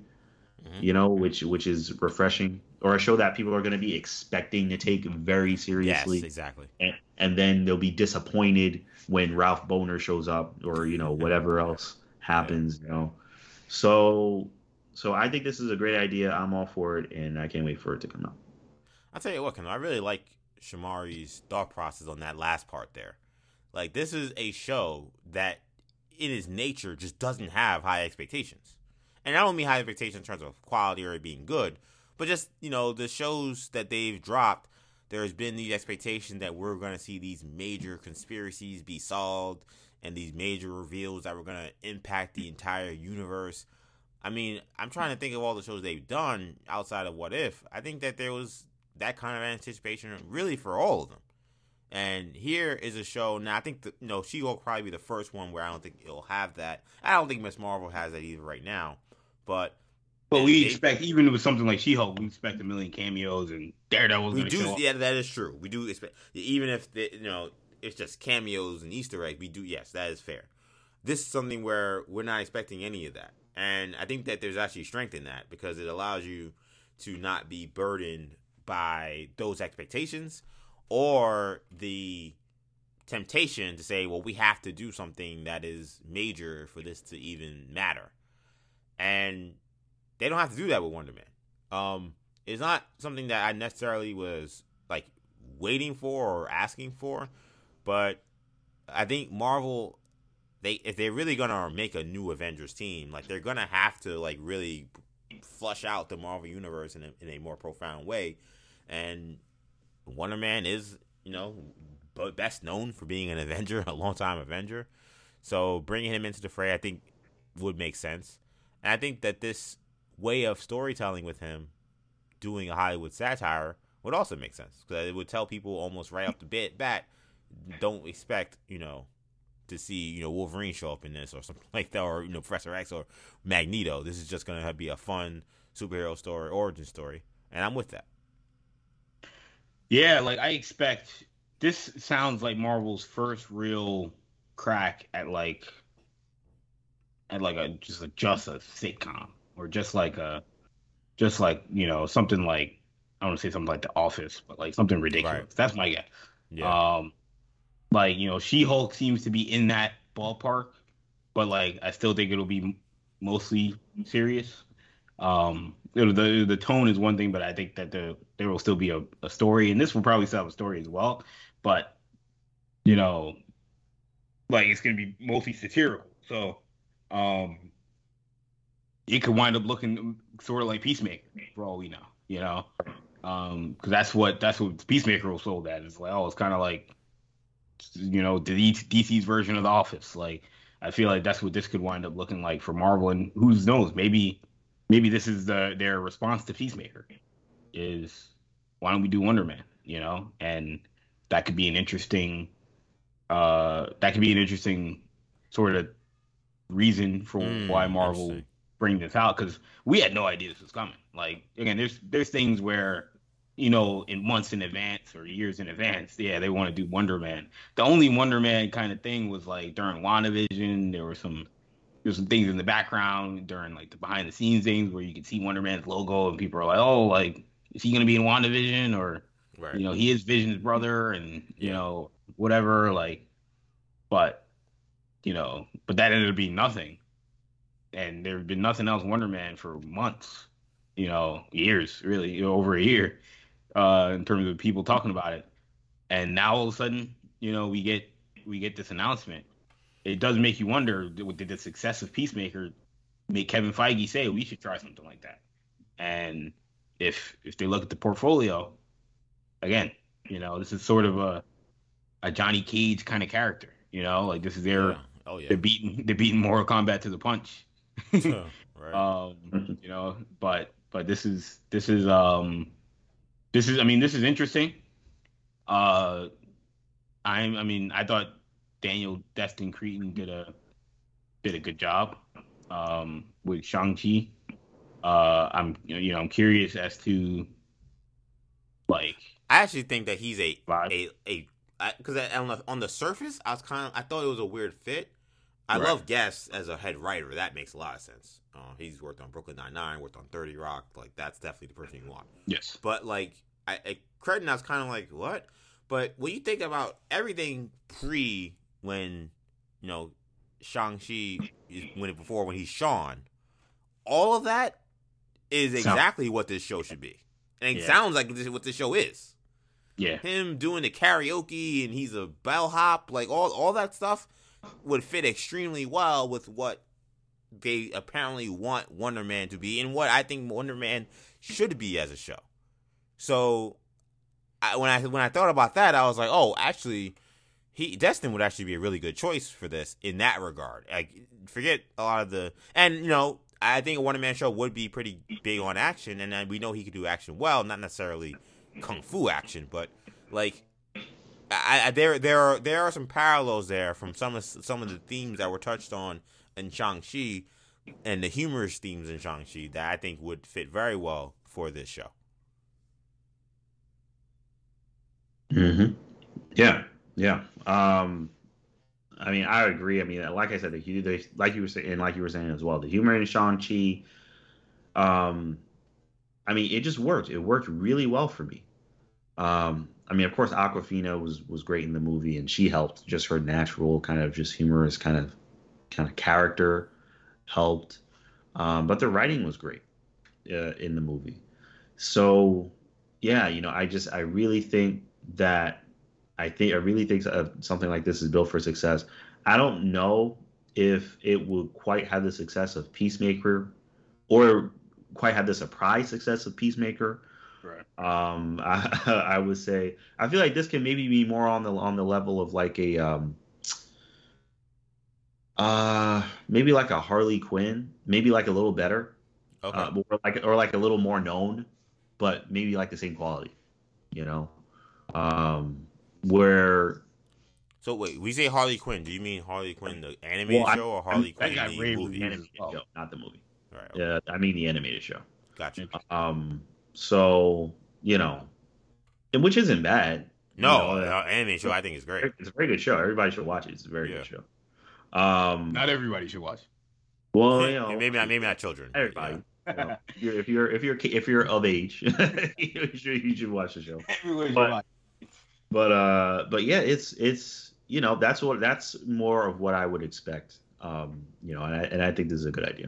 mm-hmm. you know, which which is refreshing, or a show that people are going to be expecting to take very seriously. Yes, exactly. And, and then they'll be disappointed when Ralph Boner shows up, or you know whatever else happens, you know. So so I think this is a great idea. I'm all for it, and I can't wait for it to come out. I'll tell you what, I really like Shamari's thought process on that last part there. Like this is a show that in its nature just doesn't have high expectations. And I don't mean high expectations in terms of quality or being good, but just, you know, the shows that they've dropped, there's been the expectation that we're going to see these major conspiracies be solved and these major reveals that were going to impact the entire universe. I mean, I'm trying to think of all the shows they've done outside of What If. I think that there was that kind of anticipation really for all of them. And here is a show. Now I think the, you know She will probably be the first one where I don't think it'll have that. I don't think Miss Marvel has that either right now. But but we they, expect even with something like She Hulk, we expect a million cameos and Daredevil. We do, yeah, that is true. We do expect even if the, you know it's just cameos and Easter eggs. We do, yes, that is fair. This is something where we're not expecting any of that, and I think that there's actually strength in that because it allows you to not be burdened by those expectations or the temptation to say, well, we have to do something that is major for this to even matter. And they don't have to do that with Wonder Man. Um, it's not something that I necessarily was like waiting for or asking for, but I think Marvel they if they're really gonna make a new Avengers team, like they're gonna have to like really flush out the Marvel universe in a, in a more profound way, and Wonder Man is, you know, best known for being an Avenger, *laughs* a long time Avenger. So bringing him into the fray, I think, would make sense. And I think that this way of storytelling with him, doing a Hollywood satire, would also make sense because it would tell people almost right off the bat, don't expect, you know, to see you know Wolverine show up in this or something *laughs* like that, or you know Professor X or Magneto. This is just gonna be a fun superhero story, origin story, and I'm with that. Yeah, like I expect this sounds like Marvel's first real crack at like at like a just a just a sitcom or just like a just like you know something like I want to say something like The Office, but like something ridiculous. Right. That's my guess. Yeah. Um, like you know, She Hulk seems to be in that ballpark, but like I still think it'll be mostly serious. Um, the the tone is one thing, but I think that the there will still be a, a story, and this will probably still have a story as well. But you know, like it's gonna be mostly satirical, so um, it could wind up looking sort of like Peacemaker for all we know, you know, um, because that's what that's what Peacemaker was sold at. It's like oh, it's kind of like you know the DC's version of The Office. Like I feel like that's what this could wind up looking like for Marvel, and who knows, maybe maybe this is the their response to Peacemaker is why don't we do Wonder Man? You know, and that could be an interesting uh that could be an interesting sort of reason for mm, why Marvel bring this out because we had no idea this was coming. Like again, there's there's things where you know in months in advance or years in advance, *laughs* yeah, they want to do Wonder Man. The only Wonder Man kind of thing was like during WandaVision, there were some there's some things in the background during like the behind the scenes things where you can see Wonder Man's logo and people are like, oh, like is he gonna be in WandaVision or right. you know he is Vision's brother and you know whatever like, but you know, but that ended up being nothing, and there had been nothing else Wonder Man for months, you know, years really you know, over a year, uh, in terms of people talking about it, and now all of a sudden you know we get we get this announcement it does make you wonder did the success of Peacemaker make Kevin Feige say we should try something like that? And if if they look at the portfolio, again, you know, this is sort of a a Johnny Cage kind of character. You know, like this is their yeah. oh yeah they're beating they're beating Mortal Kombat to the punch. *laughs* right. *laughs* Um, you know, but but this is this is um this is I mean this is interesting. Uh, I'm I mean I thought Daniel Destin Cretton did a did a good job um, with Shang Chi. Uh, I'm you know I'm curious as to like I actually think that he's a a, a because on the on the surface, I was kind of I thought it was a weird fit. I Right. love Guest as a head writer. That makes a lot of sense. Uh, he's worked on Brooklyn Nine Nine, worked on Thirty Rock. Like that's definitely the person you want. Yes. But like, I, I Cretton, I was kind of like, what? But when you think about everything pre when you know Shang Chi when it before when he's Sean, all of that is exactly what this show should be, and it Yeah. sounds like this is what this show is. Yeah. Him doing the karaoke and he's a bellhop, like all all that stuff would fit extremely well with what they apparently want Wonder Man to be and what I think Wonder Man should be as a show. So I, when I when I thought about that, I was like, oh, actually, he Destin would actually be a really good choice for this in that regard. Like, forget a lot of the and you know, I think a Wonder Man show would be pretty big on action, and then we know he could do action well, not necessarily kung fu action, but like. I, I, there, there are there are some parallels there from some of some of the themes that were touched on in Shang Chi, and the humorous themes in Shang Chi that I think would fit very well for this show. Mm-hmm. Yeah, yeah. Um, I mean, I agree. I mean, like I said, the, the like you were saying, like you were saying as well, the humor in Shang Chi. Um, I mean, it just worked. It worked really well for me. Um, I mean, of course, Awkwafina was was great in the movie, and she helped. Just her natural kind of just humorous kind of kind of character helped. Um, but the writing was great uh, in the movie. So yeah, you know, I just I really think that I think I really think something like this is built for success. I don't know if it will quite have the success of Peacemaker, or quite have the surprise success of Peacemaker. Right. Um, I, *laughs* I would say I feel like this can maybe be more on the on the level of like a um, uh, maybe like a Harley Quinn, maybe like a little better, Okay. uh, or like or like a little more known, but maybe like the same quality, you know, um, where so wait, we say Harley Quinn. Do you mean Harley Quinn the animated Well, show or Harley I Quinn got the movie? reviews. animated Oh. show, not the movie. All right, okay. Yeah, I mean the animated show. gotcha. Um, so you know, and which isn't bad. No, you know, uh, animated show I think is great. It's a very good show. Everybody should watch it. It's a very Yeah. good show. Um, Not everybody should watch. well, you know, maybe not, maybe not children. but *laughs* everybody. yeah. you know, if you're if you're if you're if you're of age, *laughs* you should you should watch the show. Everyone should But- watch. But uh, but yeah, it's it's you know that's what that's more of what I would expect. Um, you know, and I, and I think this is a good idea.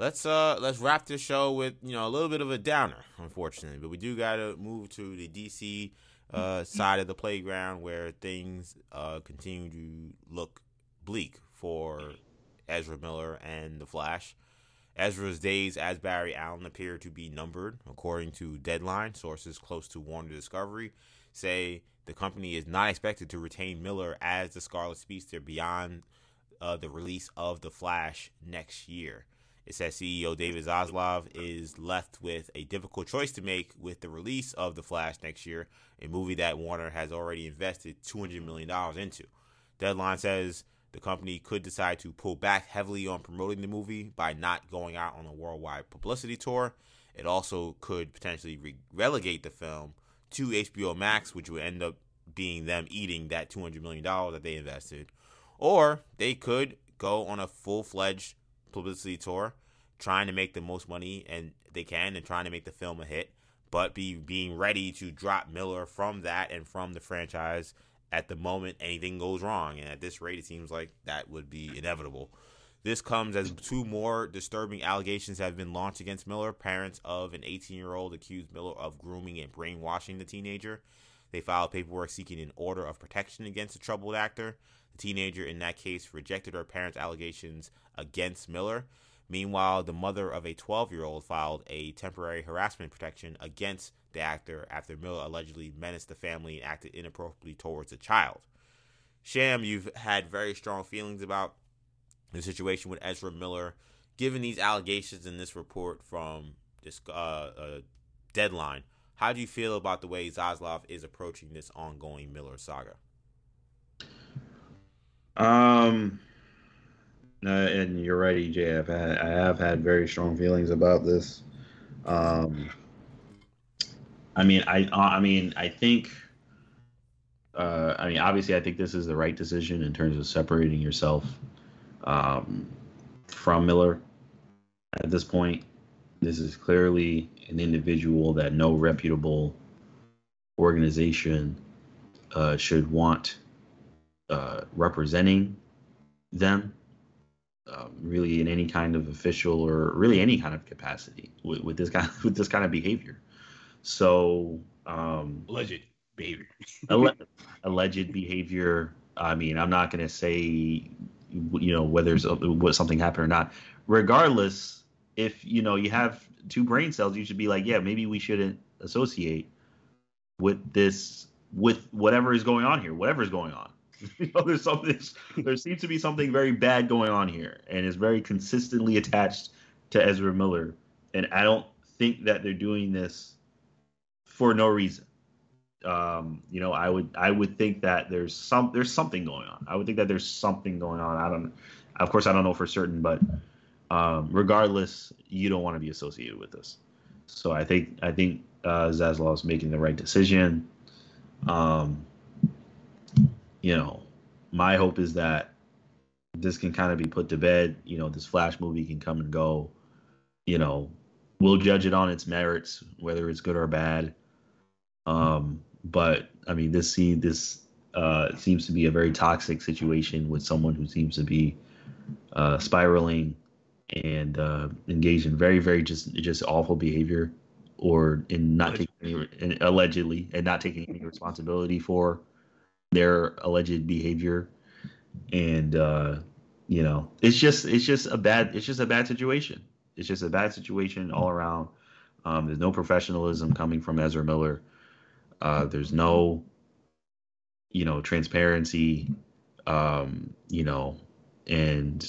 Let's uh let's wrap this show with you know a little bit of a downer, unfortunately, but we do got to move to the DC uh, side of the playground where things uh continue to look bleak for Ezra Miller and the Flash. Ezra's days as Barry Allen appear to be numbered, according to Deadline. Sources close to Warner Discovery say the company is not expected to retain Miller as the Scarlet Speedster beyond uh, the release of The Flash next year. It says CEO David Zaslav is left with a difficult choice to make with the release of The Flash next year, a movie that Warner has already invested $200 million into. Deadline says the company could decide to pull back heavily on promoting the movie by not going out on a worldwide publicity tour. It also could potentially re- relegate the film to HBO Max, which would end up being them eating that $200 million that they invested. Or they could go on a full fledged publicity tour, trying to make the most money and they can and trying to make the film a hit, but be being ready to drop Miller from that and from the franchise at the moment anything goes wrong. And at this rate, it seems like that would be inevitable. This comes as two more disturbing allegations have been launched against Miller. Parents of an 18 year old accused Miller of grooming and brainwashing the teenager. They filed paperwork seeking an order of protection against the troubled actor. The teenager, in that case, rejected her parents' allegations against Miller. Meanwhile, the mother of a 12 year old filed a temporary harassment protection against the actor after Miller allegedly menaced the family and acted inappropriately towards the child. Sham, you've had very strong feelings about the situation with Ezra Miller. Given these allegations in this report from this uh, uh, deadline, how do you feel about the way Zaslav is approaching this ongoing Miller saga? Um, uh, and you're right, EJ. I've had, I have had very strong feelings about this. Um, I mean, I, uh, I mean, I think uh, I mean, obviously, I think this is the right decision in terms of separating yourself um, from Miller. At this point, this is clearly an individual that no reputable organization uh, should want uh, representing them, um, really in any kind of official or really any kind of capacity with, with this kind of, *laughs* with this kind of behavior. So um, alleged behavior, *laughs* alleged behavior. I mean, I'm not going to say you know whether what something happened or not. Regardless, if you know you have two brain cells, you should be like, yeah, maybe we shouldn't associate with this with whatever is going on here, whatever is going on. *laughs* you know, there's something. There seems to be something very bad going on here, and it's very consistently attached to Ezra Miller. And I don't think that they're doing this for no reason. Um, you know, I would I would think that there's some there's something going on. I would think that there's something going on. I don't. Of course, I don't know for certain, but um, regardless, you don't want to be associated with this. So I think I think uh, Zaslav is making the right decision. Um, you know, my hope is that this can kind of be put to bed. You know, this Flash movie can come and go. You know, we'll judge it on its merits, whether it's good or bad. Um, but I mean, this see this uh, seems to be a very toxic situation with someone who seems to be uh, spiraling and uh, engaged in very, very just just awful behavior, or in not taking any, allegedly and not taking any responsibility for their alleged behavior, and uh, you know, it's just it's just a bad it's just a bad situation. It's just a bad situation all around. Um, there's no professionalism coming from Ezra Miller. Uh, there's no, you know, transparency, um, you know, and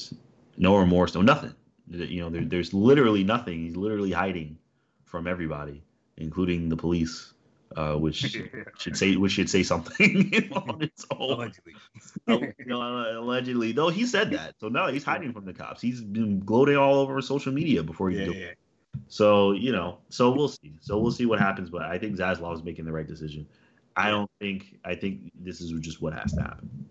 no remorse, no nothing. You know, there, there's literally nothing. He's literally hiding from everybody, including the police, uh, which *laughs* should say which should say something on its own. Allegedly, you know, *laughs* allegedly. *laughs* Though he said that, so no, he's hiding from the cops. He's been gloating all over social media before he yeah, yeah. So you know, so we'll see. So we'll see what happens. But I think Zaslav is making the right decision. I don't think. I think this is just what has to happen.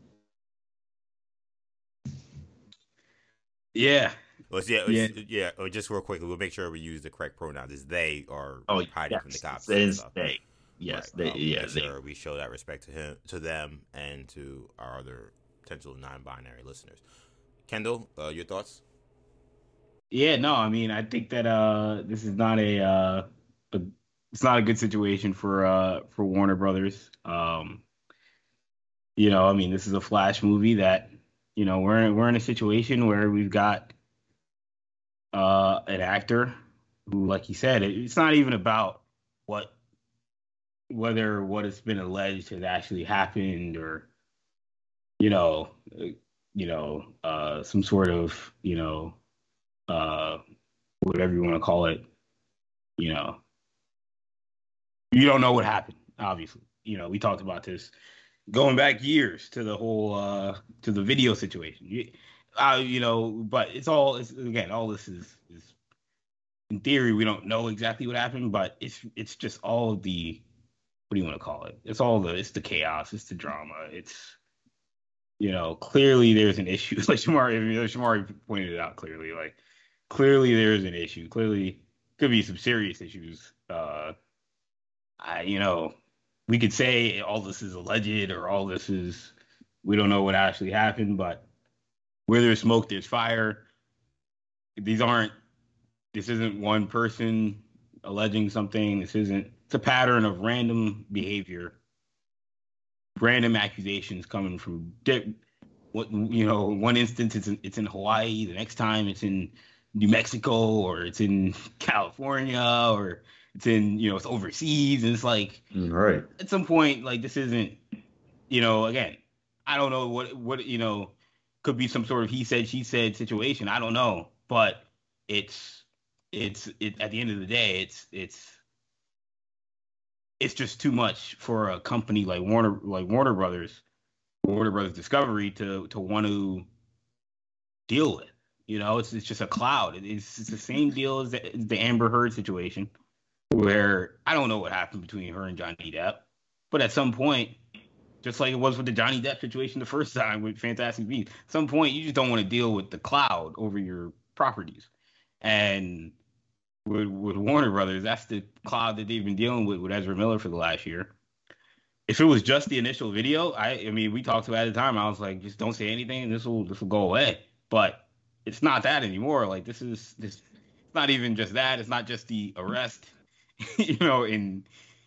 Yeah. Well, yeah, yeah, yeah. Or just real quickly, we'll make sure we use the correct pronouns. Is they are oh, hiding yes, from the cops? It is they. Yes, right. they. Um, yeah, make sure we show that respect to him, to them, and to our other potential non-binary listeners. Kendall, uh, your thoughts? Yeah, no, I mean, I think that uh, this is not a, uh, a it's not a good situation for uh, for Warner Brothers. Um, you know, I mean, this is a Flash movie that you know we're in, we're in a situation where we've got uh, an actor who, like you said, it, it's not even about what whether what has been alleged has actually happened or you know uh, you know uh, some sort of you know uh, whatever you want to call it, you know, you don't know what happened. Obviously, you know, we talked about this going back years to the whole uh, to the video situation. You, uh, you know, but it's all it's, again, all this is is in theory we don't know exactly what happened, but it's it's just all the what do you want to call it? It's all the it's the chaos, it's the drama, it's you know, clearly there's an issue. *laughs* Like Shamari, Shamari pointed it out clearly. Like clearly there's an issue. Clearly could be some serious issues. Uh, I, you know, we could say all this is alleged or all this is we don't know what actually happened, but where there's smoke, there's fire. These aren't. This isn't one person alleging something. This isn't. It's a pattern of random behavior, random accusations coming from. What you know, one instance it's in, it's in Hawaii. The next time it's in New Mexico or it's in California or it's in you know it's overseas. And it's like mm, right. at some point like this isn't you know again I don't know what what you know could be some sort of he said she said situation. I don't know. But it's it's it, at the end of the day it's it's it's just too much for a company like Warner like Warner Brothers Warner Brothers Discovery to to want to deal with you know, it's it's just a cloud. It's, it's the same deal as the, the Amber Heard situation, where I don't know what happened between her and Johnny Depp, but at some point, just like it was with the Johnny Depp situation the first time with Fantastic Beasts. At some point, you just don't want to deal with the cloud over your properties, and with with Warner Brothers, that's the cloud that they've been dealing with with Ezra Miller for the last year. If it was just the initial video, I I mean, we talked about it at the time. I was like, just don't say anything, this will this will go away. But it's not that anymore. Like this is this. It's not even just that. It's not just the arrest, *laughs* you know, in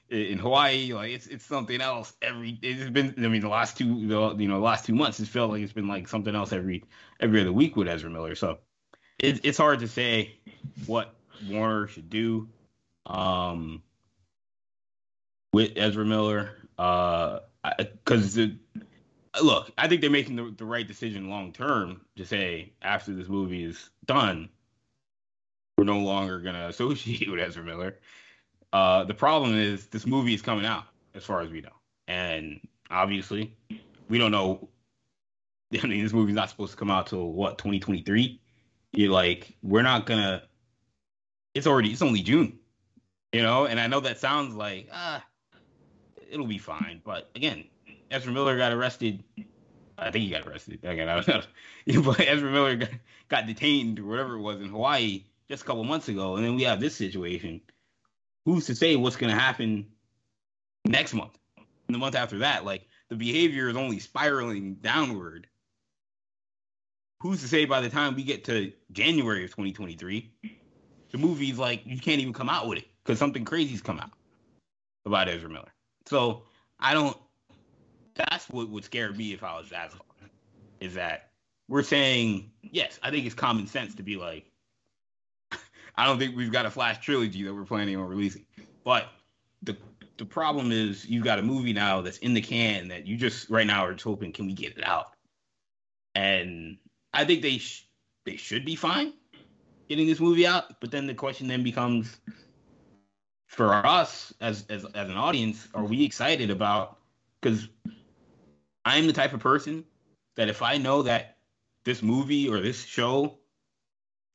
in Hawaii. Like it's it's something else. Every it's been. I mean, the last two the you know the last two months, it's felt like it's been like something else every every other week with Ezra Miller. So it, it's hard to say what Warner should do um, with Ezra Miller. Uh Because uh, look, I think they're making the, the right decision long term to say after this movie is done, we're no longer to *laughs* associate with Ezra Miller. Uh, the problem is this movie is coming out, as far as we know, and obviously, we don't know. *laughs* I mean, this movie's not supposed to come out till what 2023. You're like, we're not gonna. It's already. It's only June, you know. And I know that sounds like ah, it'll be fine. But again, Ezra Miller got arrested. I think he got arrested. I don't know. *laughs* but Ezra Miller got, got detained or whatever it was in Hawaii just a couple months ago, and then we have this situation who's to say what's going to happen next month and the month after that? Like the behavior is only spiraling downward. Who's to say by the time we get to January of 2023, the movie's like you can't even come out with it because something crazy's come out about Ezra Miller. So I don't. That's what would scare me if I was Zaslav. Is that we're saying yes? I think it's common sense to be like, *laughs* I don't think we've got a Flash trilogy that we're planning on releasing. But the the problem is you've got a movie now that's in the can that you just right now are just hoping can we get it out. And I think they sh- they should be fine getting this movie out. But then the question then becomes for us as as as an audience, are we excited about because I'm the type of person that if I know that this movie or this show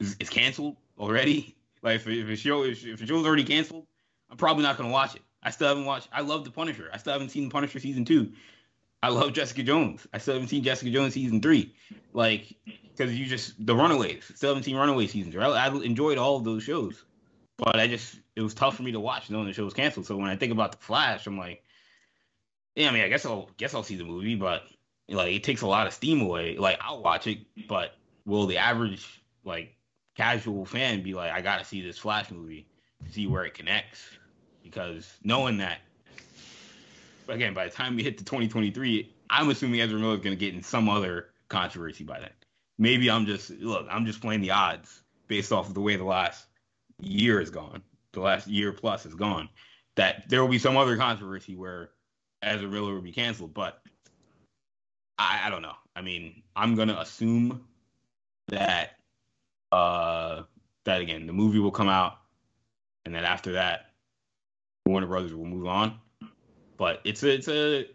is, is canceled already. *laughs* Like if, if a show if, if a show's already canceled, I'm probably not gonna watch it. I still haven't watched. I love The Punisher. I still haven't seen The Punisher season two. I love Jessica Jones. I still haven't seen Jessica Jones season three. Like because you just the Runaways. Still haven't seen Runaway season. I, I enjoyed all of those shows, but I just it was tough for me to watch knowing the show was canceled. So when I think about The Flash, I'm like, yeah, I mean, I guess I'll guess I'll see the movie, but like it takes a lot of steam away. Like I'll watch it, but will the average like casual fan be like, I got to see this Flash movie to see where it connects. Because knowing that, again, by the time we hit to 2023, I'm assuming Ezra Miller is to get in some other controversy by then. Maybe I'm just, look, I'm just playing the odds based off of the way the last year is gone, the last year plus is gone, that there will be some other controversy where Miller will be canceled. But I, I don't know. I mean, I'm to assume that uh, that again, the movie will come out, and then after that, Warner Brothers will move on. But it's a, it's a,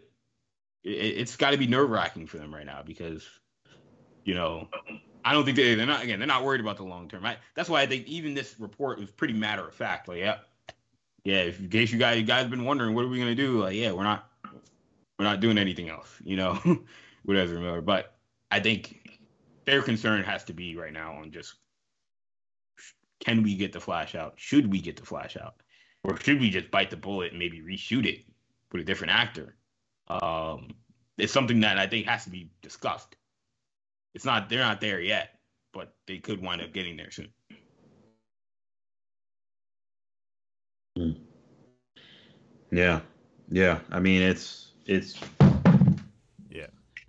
it's got to be nerve wracking for them right now because, you know, I don't think they they're not again they're not worried about the long term. That's why I think even this report was pretty matter of fact. Like, yeah, yeah. If, in case you guys you guys been wondering what are we gonna do, like, yeah, we're not we're not doing anything else, you know, with Ezra Miller. But I think their concern has to be right now on just can we get the flash out? Should we get the flash out? Or should we just bite the bullet and maybe reshoot it with a different actor? Um, it's something that I think has to be discussed. It's not they're not there yet, but they could wind up getting there soon. Hmm. Yeah. Yeah. I mean it's it's yeah.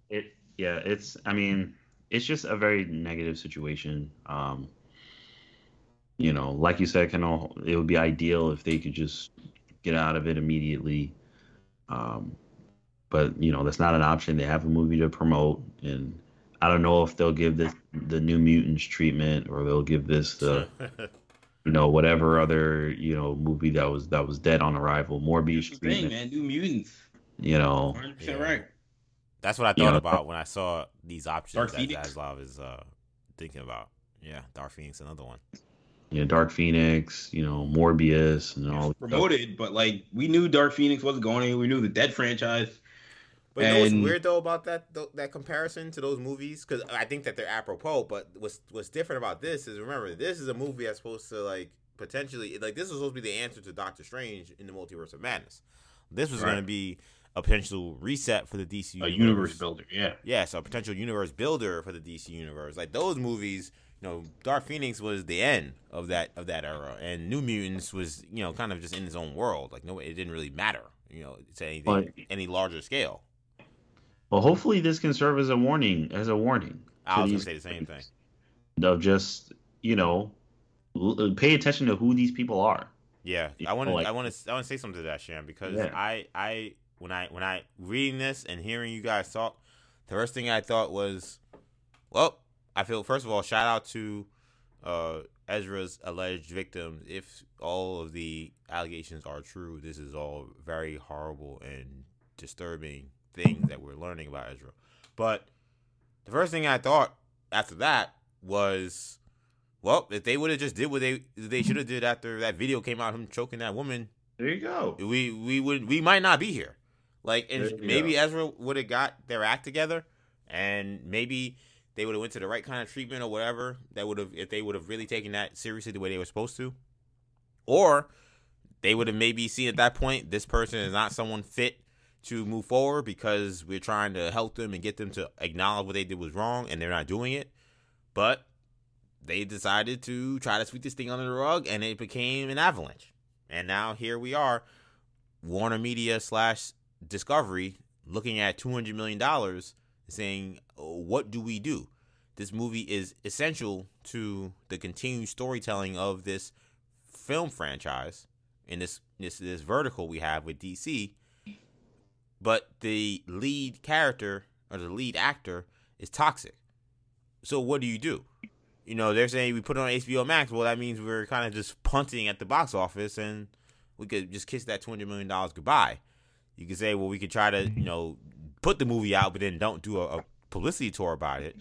It yeah, it's I mean, it's just a very negative situation. Um you know, like you said, of, it would be ideal if they could just get out of it immediately. Um, but you know, that's not an option. They have a movie to promote, and I don't know if they'll give this the New Mutants treatment or they'll give this the, *laughs* you know, whatever other you know movie that was that was dead on arrival, Morbius That's treatment. Thing, man, New Mutants. You know, 100 yeah. right. That's what I thought about when I saw these options Dark that Zaslav is uh, thinking about. Yeah, Dark Phoenix, another one Yeah, Dark Phoenix, you know, Morbius, and all promoted. But like, we knew Dark Phoenix wasn't going anywhere. We knew the Dead franchise But you know what's weird though about that that comparison to those movies? Because I think that they're apropos. But what's what's different about this is remember this is a movie that's supposed to like potentially like this was supposed to be the answer to Doctor Strange in the Multiverse of Madness. This was right. going to be a potential reset for the DC a universe. universe builder. Yeah, yes, a potential universe builder for the DC universe. Like those movies, you know, Dark Phoenix was the end of that of that era, and New Mutants was you know kind of just in his own world. Like no, it didn't really matter, you know, to anything but, any larger scale. Well, hopefully this can serve as a warning. As a warning. I was gonna say the same thing. Of just you know, pay attention to who these people are. Yeah, I want to. Like, I want to. I want to say something to that, Sham, because yeah. I, I, when I, when I reading this and hearing you guys talk, the first thing I thought was, well, I feel first of all, shout out to uh, Ezra's alleged victims. If all of the allegations are true, this is all very horrible and disturbing things that we're learning about Ezra. But the first thing I thought after that was well, if they would have just did what they they should have did after that video came out, him choking that woman. There you go. We we would we might not be here. Like, and maybe go. Ezra would have got their act together, and maybe they would have went to the right kind of treatment or whatever. That would have if they would have really taken that seriously the way they were supposed to, or they would have maybe seen at that point this person is not someone fit to move forward because we're trying to help them and get them to acknowledge what they did was wrong, and they're not doing it. But they decided to try to sweep this thing under the rug, and it became an avalanche. And now here we are, Warner Media slash Discovery, looking at two hundred million dollars, saying, "What do we do?" This movie is essential to the continued storytelling of this film franchise in this this this vertical we have with DC. But the lead character or the lead actor is toxic. So what do you do? you know, they're saying we put it on HBO Max. Well, that means we're kind of just punting at the box office, and we could just kiss that two hundred million dollars goodbye. You could say, well, we could try to, you know, put the movie out, but then don't do a, a publicity tour about it.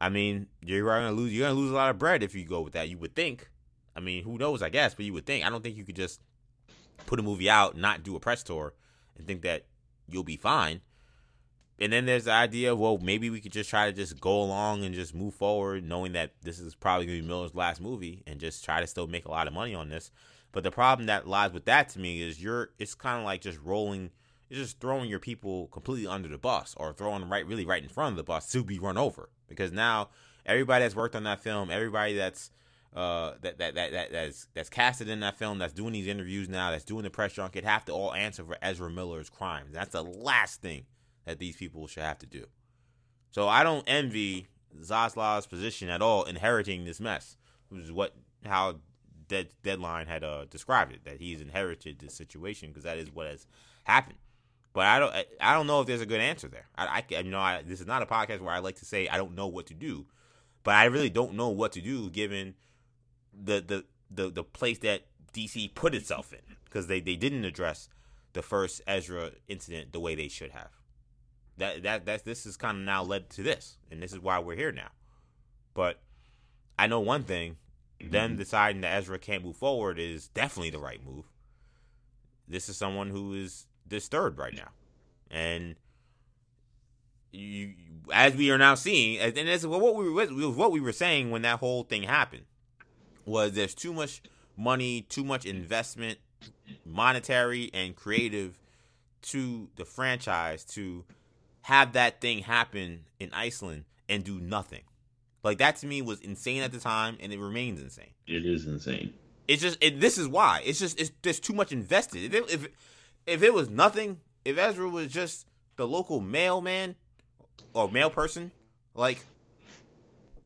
I mean, you're gonna lose. You're gonna lose a lot of bread if you go with that. You would think. I mean, who knows? I guess, but you would think. I don't think you could just put a movie out, not do a press tour, and think that you'll be fine. And then there's the idea of well maybe we could just try to just go along and just move forward knowing that this is probably going to be miller's last movie and just try to still make a lot of money on this. But the problem that lies with that to me is you're it's kind of like just rolling it's just throwing your people completely under the bus or throwing right really right in front of the bus to be run over. Because now everybody that's worked on that film everybody that's uh, that, that that that that's that's casted in that film, that's doing these interviews now, that's doing the press junket, have to all answer for Ezra Miller's crimes. That's the last thing that these people should have to do. So I don't envy Zaslav's position at all, inheriting this mess, which is what how Dead, Deadline had uh, described it that he's inherited this situation because that is what has happened. But I don't I don't know if there's a good answer there. I, I you know I, this is not a podcast where I like to say I don't know what to do, but I really don't know what to do given the the the, the place that DC put itself in because they, they didn't address the first Ezra incident the way they should have that that that this is kind of now led to this, and this is why we're here now. But I know one thing: them mm-hmm. deciding that Ezra can't move forward is definitely the right move. This is someone who is disturbed right now, and you, as we are now seeing, and this is what we were what we were saying when that whole thing happened was there's too much money, too much investment, monetary and creative to the franchise to have that thing happen in Iceland and do nothing. Like that to me was insane at the time, and it remains insane. It is insane. It's just it, this is why it's just it's there's too much invested. If it, if if it was nothing, if Ezra was just the local mailman or mail person, like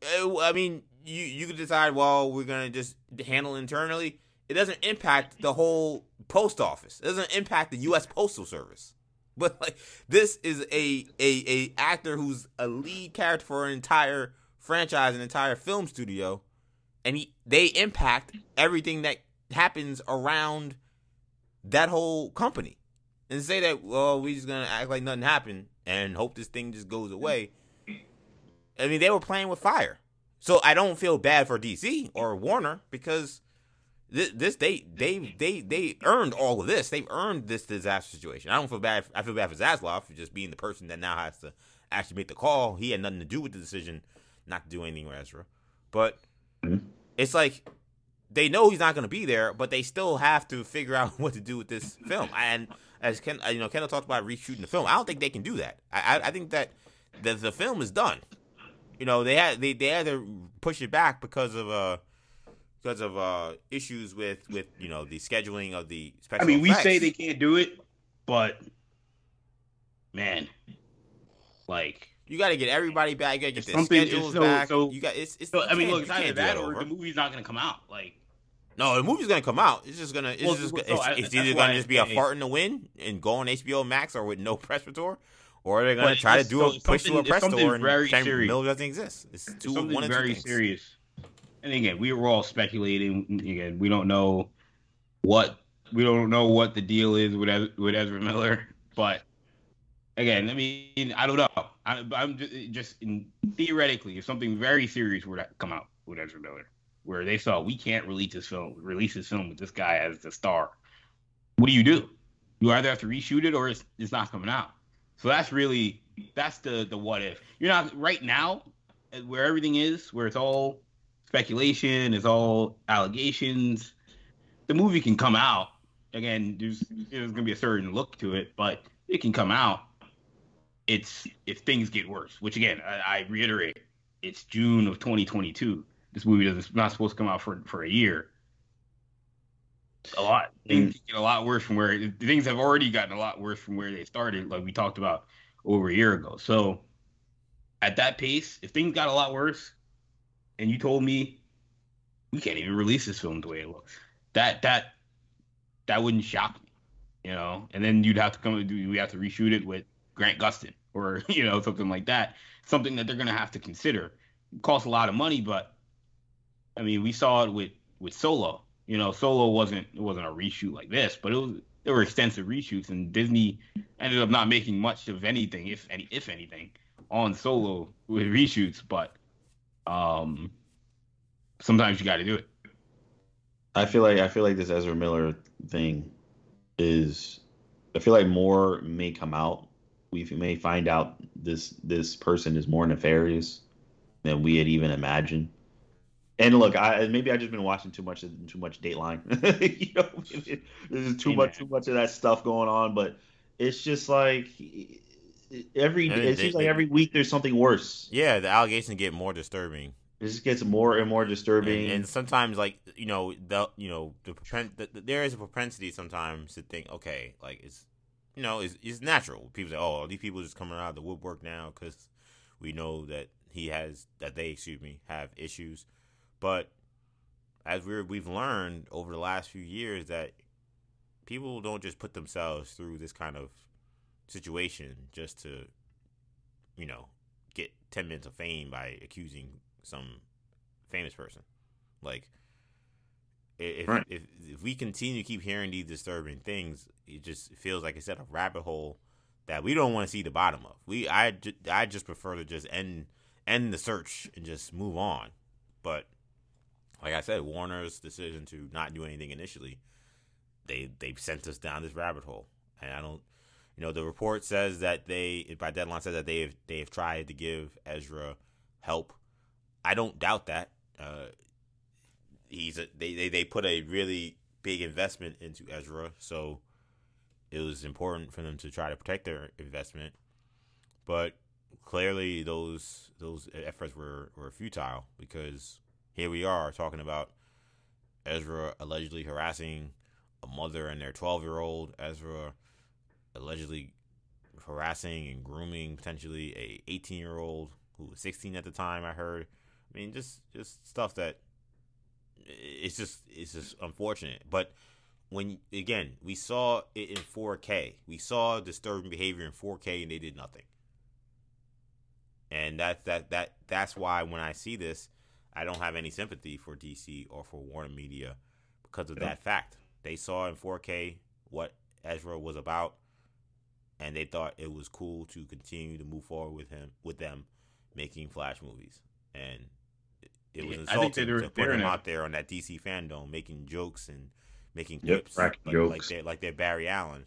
I mean, you you could decide, well, we're gonna just handle internally. It doesn't impact the whole post office. It doesn't impact the U.S. Postal Service. *laughs* But like this is a a a actor who's a lead character for an entire franchise, an entire film studio, and he they impact everything that happens around that whole company. And say that, well, we're just gonna act like nothing happened and hope this thing just goes away. I mean, they were playing with fire. So I don't feel bad for DC or Warner because this, this they they they they earned all of this. They've earned this disaster situation. I don't feel bad. I feel bad for Zaslav for just being the person that now has to actually make the call. He had nothing to do with the decision not to do anything with Ezra. But mm-hmm. it's like they know he's not going to be there, but they still have to figure out *laughs* what to do with this film. And as Ken, you know, Kendall talked about reshooting the film. I don't think they can do that. I, I, I think that the, the film is done. You know, they had they, they had to push it back because of uh because of uh issues with with you know the scheduling of the special. I mean, effects. we say they can't do it, but man, like you got to get everybody back. You got to get the schedules so, back. So, you got it's. it's so, I mean, look, it's either that or the movie's not going to come out. Like, no, the movie's going to come out. It's just gonna. It's well, just. Well, it's, so it's either going to just be a fart in the wind and go on HBO Max or with no *laughs* press tour, or they're going to try to do a push to a press tour and very serious. Mill doesn't exist. It's two. Something one very serious. And again, we were all speculating. Again, we don't know what we don't know what the deal is with with Ezra Miller, but again, I mean, I don't know. I, am just in, theoretically, if something very serious were to come out with Ezra Miller, where they saw we can't release this film, release this film with this guy as the star, what do you do? You either have to reshoot it or it's, it's not coming out. So that's really that's the the what if. You're not right now uh, where everything is, where it's all speculation, it's all allegations. The movie can come out again. There's there's gonna be a certain look to it, but it can come out it's if things get worse, which again, I, I reiterate, it's June of 2022. This movie is not supposed to come out for for a year. A lot things mm. get a lot worse from where things have already gotten a lot worse from where they started, like we talked about over a year ago. So at that pace, if things got a lot worse, and you told me we can't even release this film the way it looks, that that that wouldn't shock me, you know. And then you'd have to come do we have to reshoot it with Grant Gustin or *laughs* you know something like that. Something that they're going to have to consider. It costs a lot of money, but I mean, we saw it with with Solo. You know, Solo wasn't it wasn't a reshoot like this, but it was there were extensive reshoots, and Disney ended up not making much of anything, if any, if anything, on Solo with reshoots. But um, sometimes you got to do it. I feel like I feel like this Ezra Miller thing is. I feel like more may come out we may find out this this person is more nefarious than we had even imagined. And look, I maybe I've just been watching too much too much Dateline. *laughs* you know, *laughs* there's too much too much of that stuff going on, but it's just like every it seems like every week there's something worse. Yeah, the allegations get more disturbing. It just gets more and more disturbing. And, and sometimes, like you know, the you know the, the, the, there is a propensity sometimes to think, okay, like it's you know, it's, it's natural. People say, "Oh, these people just coming out of the woodwork now because we know that he has that they, excuse me, have issues." But as we we've learned over the last few years that people don't just put themselves through this kind of situation just to, you know, get ten minutes of fame by accusing some famous person. Like if, right. if, if we continue to keep hearing these disturbing things, it just feels like it's at a rabbit hole that we don't want to see the bottom of. We I, I just prefer to just end end the search and just move on. But like I said, Warner's decision to not do anything initially, they they sent us down this rabbit hole, and I don't. You know, the report says that they, by deadline, says that they have they have tried to give Ezra help. I don't doubt that. Uh, he's a, they, they they put a really big investment into Ezra, so it was important for them to try to protect their investment. But clearly, those those efforts were were futile because here we are talking about Ezra allegedly harassing a mother and their twelve year old. Ezra allegedly harassing and grooming potentially a 18 year old who was 16 at the time i heard i mean just just stuff that it's just it's just unfortunate. But when again we saw it in 4K, we saw disturbing behavior in 4K, and they did nothing. And that that that that's why when I see this, I don't have any sympathy for DC or for Warner Media because of yeah. that fact. They saw in 4K what Ezra was about, and they thought it was cool to continue to move forward with him with them making Flash movies. And it was Yeah, insulting to put him out there on that DC fandom making jokes and making Yep, clips like, like they're like they're Barry Allen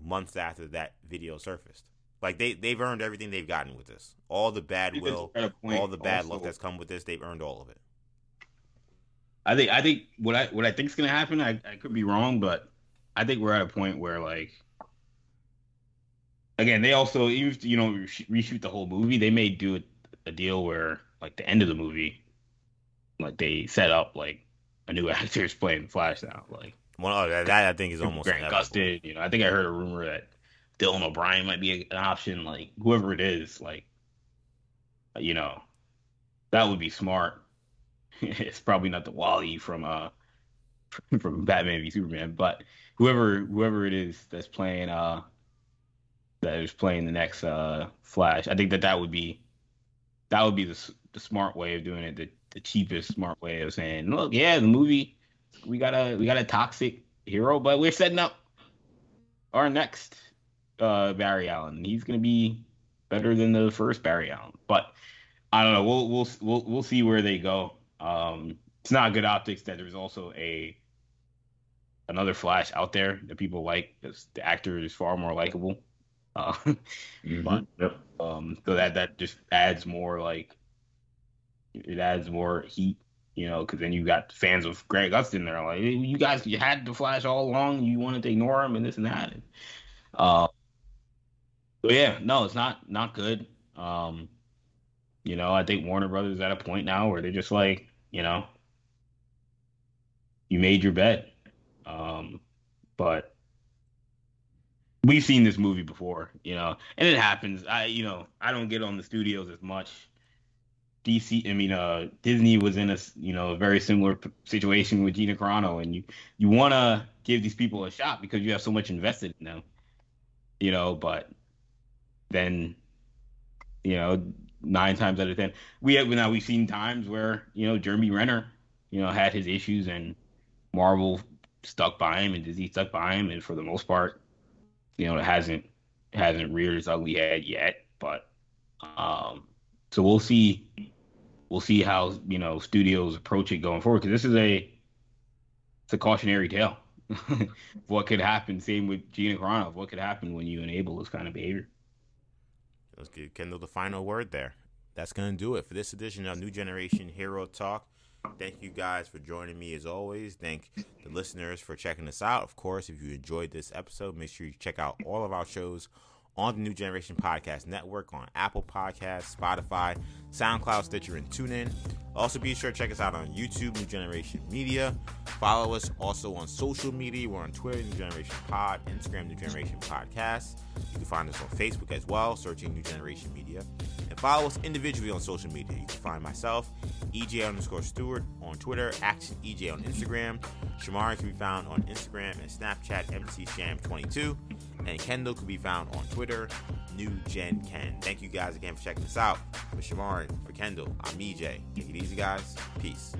months after that video surfaced. Like they they've earned everything they've gotten with this. All the bad will, a fair point all the bad also. luck that's come with this, they've earned all of it. I think I think what I what I think is gonna happen. I, I could be wrong, but I think we're at a point where like again they also even if, you know reshoot the whole movie. They may do a, a deal where like the end of the movie, like they set up like a new *laughs* actor is playing Flash now. Like One oh, that, that I think is almost Grant inevitable. Gustin. You know, I think I heard a rumor that Dylan O'Brien might be an option. Like whoever it is, like you know, that would be smart. *laughs* it's probably not the Wally from uh *laughs* from Batman v Superman, but whoever whoever it is that's playing uh that is playing the next uh Flash, I think that that would be that would be the the smart way of doing it, the the cheapest smart way of saying, look, yeah, the movie we got a we got a toxic hero, but we're setting up our next uh Barry Allen. He's gonna be better than the first Barry Allen, but I don't know. We'll we'll we'll we'll see where they go. Um, it's not good optics that there's also a another Flash out there that people like because the actor is far more likable. Uh, *laughs* Mhm. Yep. um, so that that just adds more like it adds more heat, you know, because then you got fans of Greg Gustin there like you guys you had the Flash all along, you wanted to ignore him and this and that. And, uh, yeah, no, it's not not good. Um, you know, I think Warner Brothers at a point now where they're just like, you know, you made your bet. Um, but we've seen this movie before, you know, and it happens. I, you know, I don't get on the studios as much. DC, I mean, uh, Disney was in a, you know, a very similar situation with Gina Carano, and you, you want to give these people a shot because you have so much invested in them, you know, but then, you know, nine times out of ten, we have now we've seen times where you know Jeremy Renner, you know, had his issues and Marvel stuck by him and Disney stuck by him, and for the most part, you know, it hasn't it hasn't reared its ugly head yet. But um, so we'll see we'll see how you know studios approach it going forward because this is a it's a cautionary tale. *laughs* what could happen? Same with Gina Carano. What could happen when you enable this kind of behavior? Let's give Kendall the final word there. That's going to do it for this edition of New Generation Hero Talk. Thank you guys for joining me as always. Thank the listeners for checking us out. Of course, if you enjoyed this episode, make sure you check out all of our shows on the New Generation Podcast Network on Apple Podcasts, Spotify, SoundCloud, Stitcher, and TuneIn. Also, be sure to check us out on YouTube, New Generation Media. Follow us also on social media. We're on Twitter, New Generation Pod, Instagram, New Generation Podcast. You can find us on Facebook as well, searching New Generation Media. And follow us individually on social media. You can find myself, EJ underscore Stewart, on Twitter, Action EJ on Instagram. Shamari can be found on Instagram and Snapchat, MCSham22. And Kendall can be found on Twitter, New Gen Ken. Thank you guys again for checking us out. For Shamari, for Kendall, I'm EJ. Take it easy, guys. Peace.